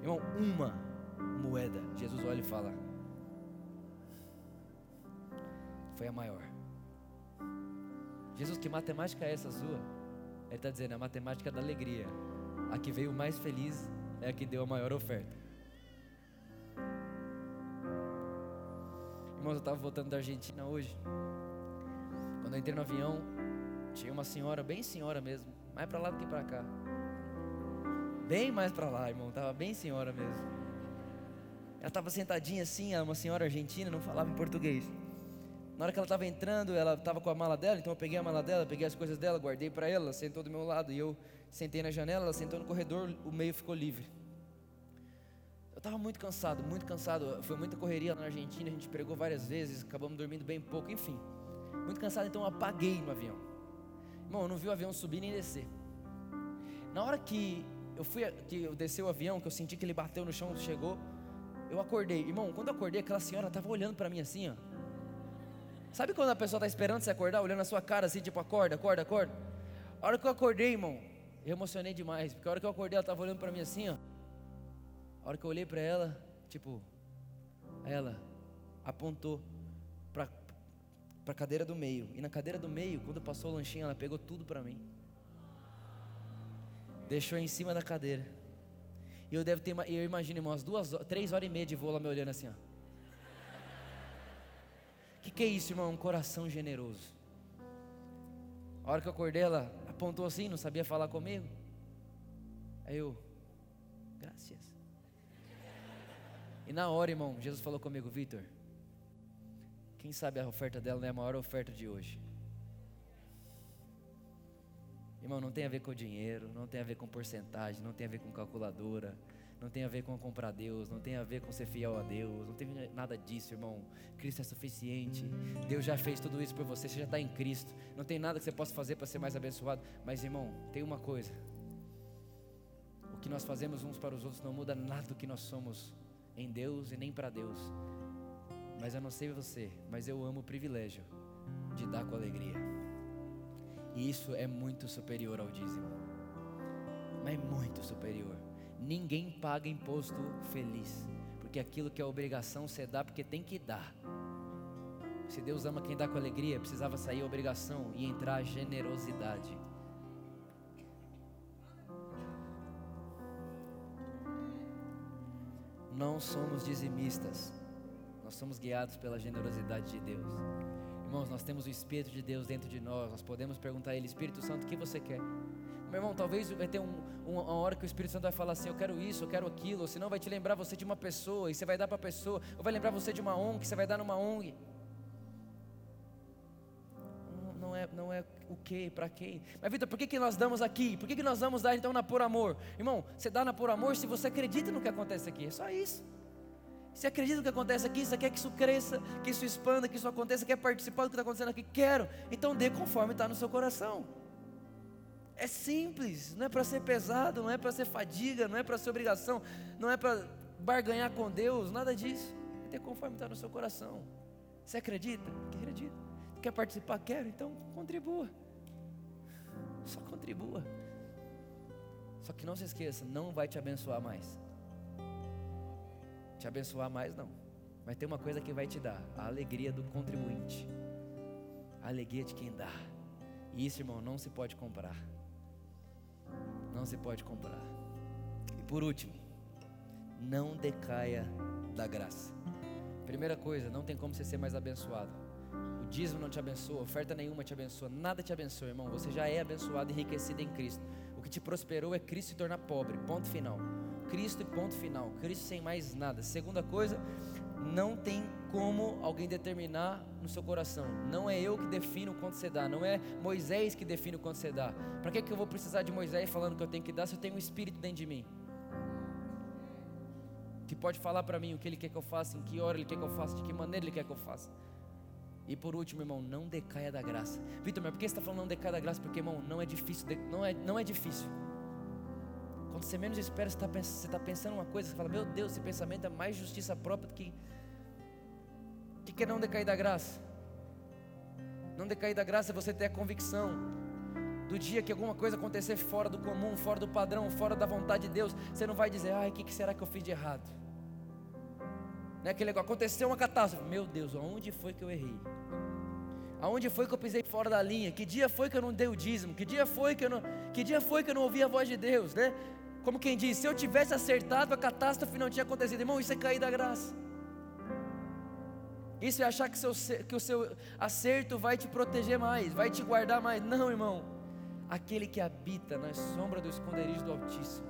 Irmão, uma moeda. Jesus olha e fala: Foi a maior. Jesus, que matemática é essa sua? Ele está dizendo: a matemática da alegria. A que veio mais feliz é a que deu a maior oferta. Irmãos, eu estava voltando da Argentina hoje. Quando eu entrei no avião, tinha uma senhora, bem senhora mesmo, mais para lá do que para cá. Bem mais para lá, irmão, tava bem senhora mesmo. Ela estava sentadinha assim, uma senhora argentina, não falava em português. Na hora que ela estava entrando, ela estava com a mala dela, então eu peguei a mala dela, peguei as coisas dela, guardei para ela, ela sentou do meu lado e eu sentei na janela, ela sentou no corredor, o meio ficou livre. Eu estava muito cansado, muito cansado. Foi muita correria na Argentina, a gente pregou várias vezes, acabamos dormindo bem pouco, enfim. Muito cansado, então eu apaguei no avião. Irmão, eu não vi o avião subir nem descer. Na hora que eu fui, que eu desci o avião, que eu senti que ele bateu no chão, chegou, eu acordei. Irmão, quando eu acordei, aquela senhora estava olhando para mim assim, ó. Sabe quando a pessoa está esperando você acordar, olhando a sua cara assim, tipo, acorda, acorda, acorda? A hora que eu acordei, irmão, eu emocionei demais, porque a hora que eu acordei, ela estava olhando para mim assim, ó. A hora que eu olhei para ela, tipo, ela apontou para a cadeira do meio. E na cadeira do meio, quando passou o lanchinho, ela pegou tudo para mim. Deixou em cima da cadeira. E eu devo ter, eu imagino, irmão, umas duas, três horas e meia de voo lá me olhando assim, ó. Que que é isso, irmão? Um coração generoso. A hora que eu acordei, ela apontou assim, não sabia falar comigo. Aí eu, graças. E na hora, irmão, Jesus falou comigo, Vitor. Quem sabe a oferta dela não é a maior oferta de hoje. Irmão, não tem a ver com dinheiro, não tem a ver com porcentagem, não tem a ver com calculadora, não tem a ver com comprar Deus, não tem a ver com ser fiel a Deus, não tem nada disso, irmão. Cristo é suficiente. Deus já fez tudo isso por você, você já está em Cristo. Não tem nada que você possa fazer para ser mais abençoado. Mas, irmão, tem uma coisa: o que nós fazemos uns para os outros não muda nada do que nós somos em Deus e nem para Deus. Mas eu não sei você, mas eu amo o privilégio de dar com alegria. E isso é muito superior ao dízimo. Mas é muito superior. Ninguém paga imposto feliz, porque aquilo que é obrigação você dá porque tem que dar. Se Deus ama quem dá com alegria, precisava sair a obrigação e entrar a generosidade. não somos dizimistas, nós somos guiados pela generosidade de Deus. Irmãos, nós temos o Espírito de Deus dentro de nós, nós podemos perguntar a Ele, Espírito Santo, o que você quer? Meu irmão, talvez vai ter um, uma hora que o Espírito Santo vai falar assim: Eu quero isso, eu quero aquilo, ou senão vai te lembrar você de uma pessoa, e você vai dar para a pessoa, ou vai lembrar você de uma ONG, você vai dar numa ONG. Não é, não é o que, para quem. Mas Vitor, por que, que nós damos aqui? Por que, que nós vamos dar então na por amor? Irmão, você dá na por amor se você acredita no que acontece aqui, é só isso. Você acredita no que acontece aqui? Você quer que isso cresça, que isso expanda, que isso aconteça, quer participar do que está acontecendo aqui? Quero. Então dê conforme está no seu coração. É simples, não é para ser pesado, não é para ser fadiga, não é para ser obrigação, não é para barganhar com Deus, nada disso. É ter conforme está no seu coração. Você acredita? Acredita. Quer participar? Quero, então contribua. Só contribua. Só que não se esqueça, não vai te abençoar mais. Te abençoar mais não. Mas tem uma coisa que vai te dar: a alegria do contribuinte. A alegria de quem dá. E isso, irmão, não se pode comprar. Não se pode comprar. E por último, não decaia da graça. Primeira coisa, não tem como você ser mais abençoado. O dízimo não te abençoa, oferta nenhuma te abençoa, nada te abençoa, irmão. Você já é abençoado e enriquecido em Cristo. O que te prosperou é Cristo se tornar pobre. Ponto final. Cristo e ponto final. Cristo sem mais nada. Segunda coisa, não tem como alguém determinar no seu coração. Não é eu que defino quanto você dá, não é Moisés que define o quanto você dá. Para que, que eu vou precisar de Moisés falando que eu tenho que dar se eu tenho um espírito dentro de mim? Que pode falar para mim o que ele quer que eu faça, em que hora ele quer que eu faça, de que maneira ele quer que eu faça. E por último, irmão, não decaia da graça. Vitor, mas por que você está falando não decaia da graça? Porque, irmão, não é difícil, não é, não é difícil. Quando você menos espera, você está tá pensando uma coisa, você fala, meu Deus, esse pensamento é mais justiça própria do que que é não decair da graça? Não decair da graça é você ter a convicção do dia que alguma coisa acontecer fora do comum, fora do padrão, fora da vontade de Deus, você não vai dizer, ai, o que será que eu fiz de errado? Não é aquele negócio, aconteceu uma catástrofe, meu Deus, aonde foi que eu errei? Aonde foi que eu pisei fora da linha? Que dia foi que eu não dei o dízimo? Que dia foi que eu não, que dia foi que eu não ouvi a voz de Deus, né? Como quem diz, se eu tivesse acertado, a catástrofe não tinha acontecido. Irmão, isso é cair da graça. Isso é achar que, seu, que o seu acerto vai te proteger mais, vai te guardar mais. Não, irmão. Aquele que habita na sombra do esconderijo do Altíssimo,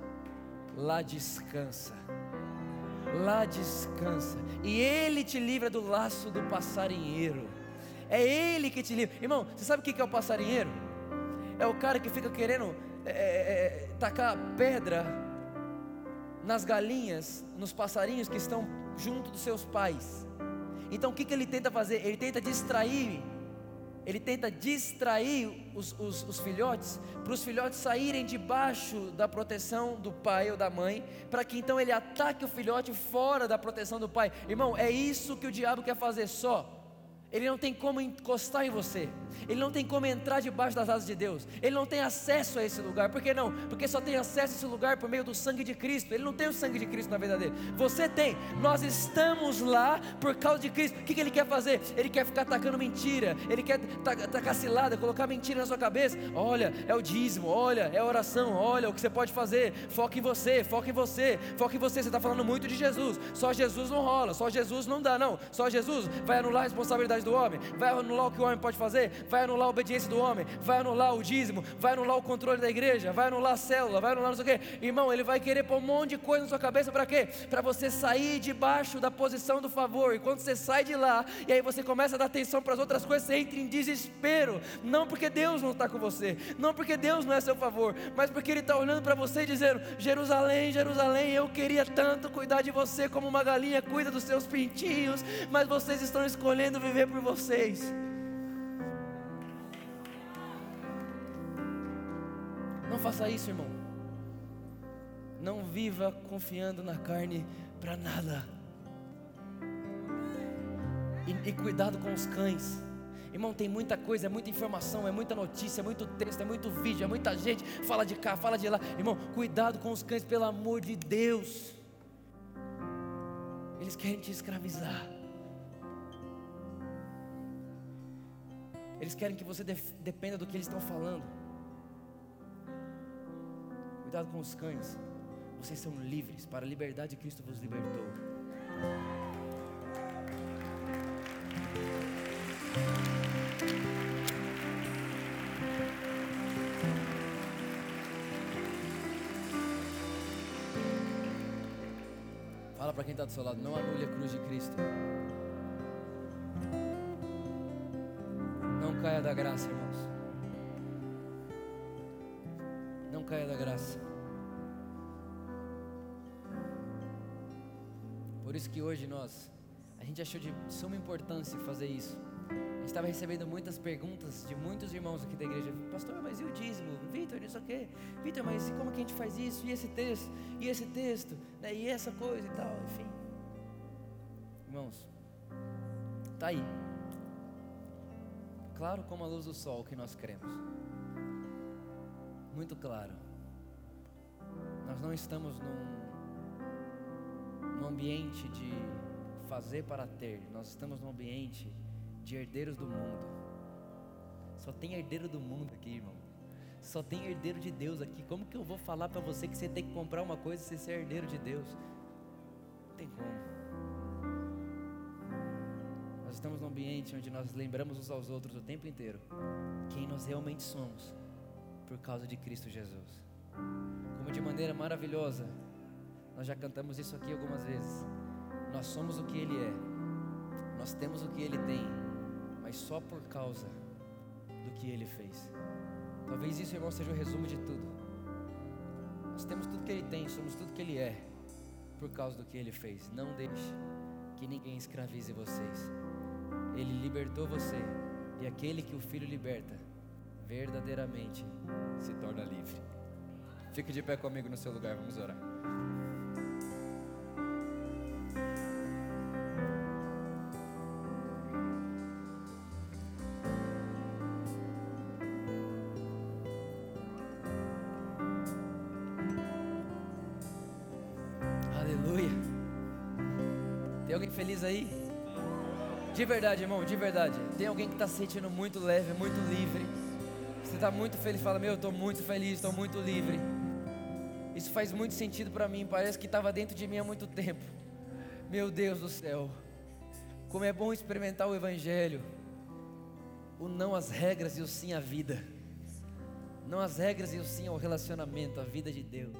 lá descansa. Lá descansa. E Ele te livra do laço do passarinheiro. É Ele que te livra. Irmão, você sabe o que é o passarinheiro? É o cara que fica querendo é, é, é tacar pedra nas galinhas, nos passarinhos que estão junto dos seus pais. Então o que, que ele tenta fazer? Ele tenta distrair, ele tenta distrair os, os, os filhotes, para os filhotes saírem debaixo da proteção do pai ou da mãe, para que então ele ataque o filhote fora da proteção do pai. Irmão, é isso que o diabo quer fazer só. Ele não tem como encostar em você. Ele não tem como entrar debaixo das asas de Deus. Ele não tem acesso a esse lugar. Por que não? Porque só tem acesso a esse lugar por meio do sangue de Cristo. Ele não tem o sangue de Cristo na vida dele. Você tem. Nós estamos lá por causa de Cristo. O que, que ele quer fazer? Ele quer ficar atacando mentira. Ele quer tacar cilada, colocar mentira na sua cabeça. Olha, é o dízimo. Olha, é a oração. Olha o que você pode fazer. Foca em você. Foca em você. Foca em você. Você está falando muito de Jesus. Só Jesus não rola. Só Jesus não dá, não. Só Jesus vai anular a responsabilidade do homem. Vai anular o que o homem pode fazer vai anular a obediência do homem, vai anular o dízimo, vai anular o controle da igreja, vai anular a célula, vai anular não sei o quê. Irmão, ele vai querer pôr um monte de coisa na sua cabeça para quê? Para você sair debaixo da posição do favor. E quando você sai de lá, e aí você começa a dar atenção para as outras coisas, você entra em desespero. Não porque Deus não está com você, não porque Deus não é seu favor, mas porque Ele está olhando para você e dizendo: Jerusalém, Jerusalém, eu queria tanto cuidar de você como uma galinha cuida dos seus pintinhos, mas vocês estão escolhendo viver por vocês. Não faça isso, irmão. Não viva confiando na carne para nada. E, e, cuidado com os cães. Irmão, tem muita coisa, é muita informação, é muita notícia, é muito texto, é muito vídeo, é muita gente. Fala de cá, fala de lá. Irmão, cuidado com os cães, pelo amor de Deus. Eles querem te escravizar. Eles querem que você dependa do que eles estão falando. Cuidado com os cães. Vocês são livres. Para a liberdade Cristo vos libertou. Fala para quem está do seu lado, não anule a cruz de Cristo. Não caia da graça, irmãos. caia da graça. Por isso que hoje nós, a gente achou de suma importância fazer isso. A gente estava recebendo muitas perguntas de muitos irmãos aqui da igreja. Pastor, mas e o dízimo? Vitor, isso aqui? Vitor, mas como que a gente faz isso? E esse texto? E esse texto? Né? E essa coisa e tal, enfim. Irmãos, tá aí. Claro como a luz do sol que nós cremos muito claro. Nós não estamos num, num ambiente de fazer para ter, nós estamos num ambiente de herdeiros do mundo. Só tem herdeiro do mundo aqui, irmão. Só tem herdeiro de Deus aqui. Como que eu vou falar para você que você tem que comprar uma coisa e você ser herdeiro de Deus? Não tem como. Estamos num ambiente onde nós lembramos uns aos outros o tempo inteiro quem nós realmente somos por causa de Cristo Jesus. Como de maneira maravilhosa, nós já cantamos isso aqui algumas vezes. Nós somos o que Ele é, nós temos o que Ele tem, mas só por causa do que Ele fez. Talvez isso, irmão, seja o resumo de tudo. Nós temos tudo que Ele tem, somos tudo que Ele é, por causa do que Ele fez. Não deixe que ninguém escravize vocês. Ele libertou você, e aquele que o Filho liberta, verdadeiramente se torna livre. Fique de pé comigo no seu lugar, vamos orar. Verdade, irmão, de verdade. Tem alguém que está se sentindo muito leve, muito livre. Você está muito feliz, fala: Meu, eu estou muito feliz, estou muito livre. Isso faz muito sentido para mim, parece que estava dentro de mim há muito tempo. Meu Deus do céu, como é bom experimentar o Evangelho. O não às regras e o sim à vida. Não às regras e o sim ao relacionamento, à vida de Deus.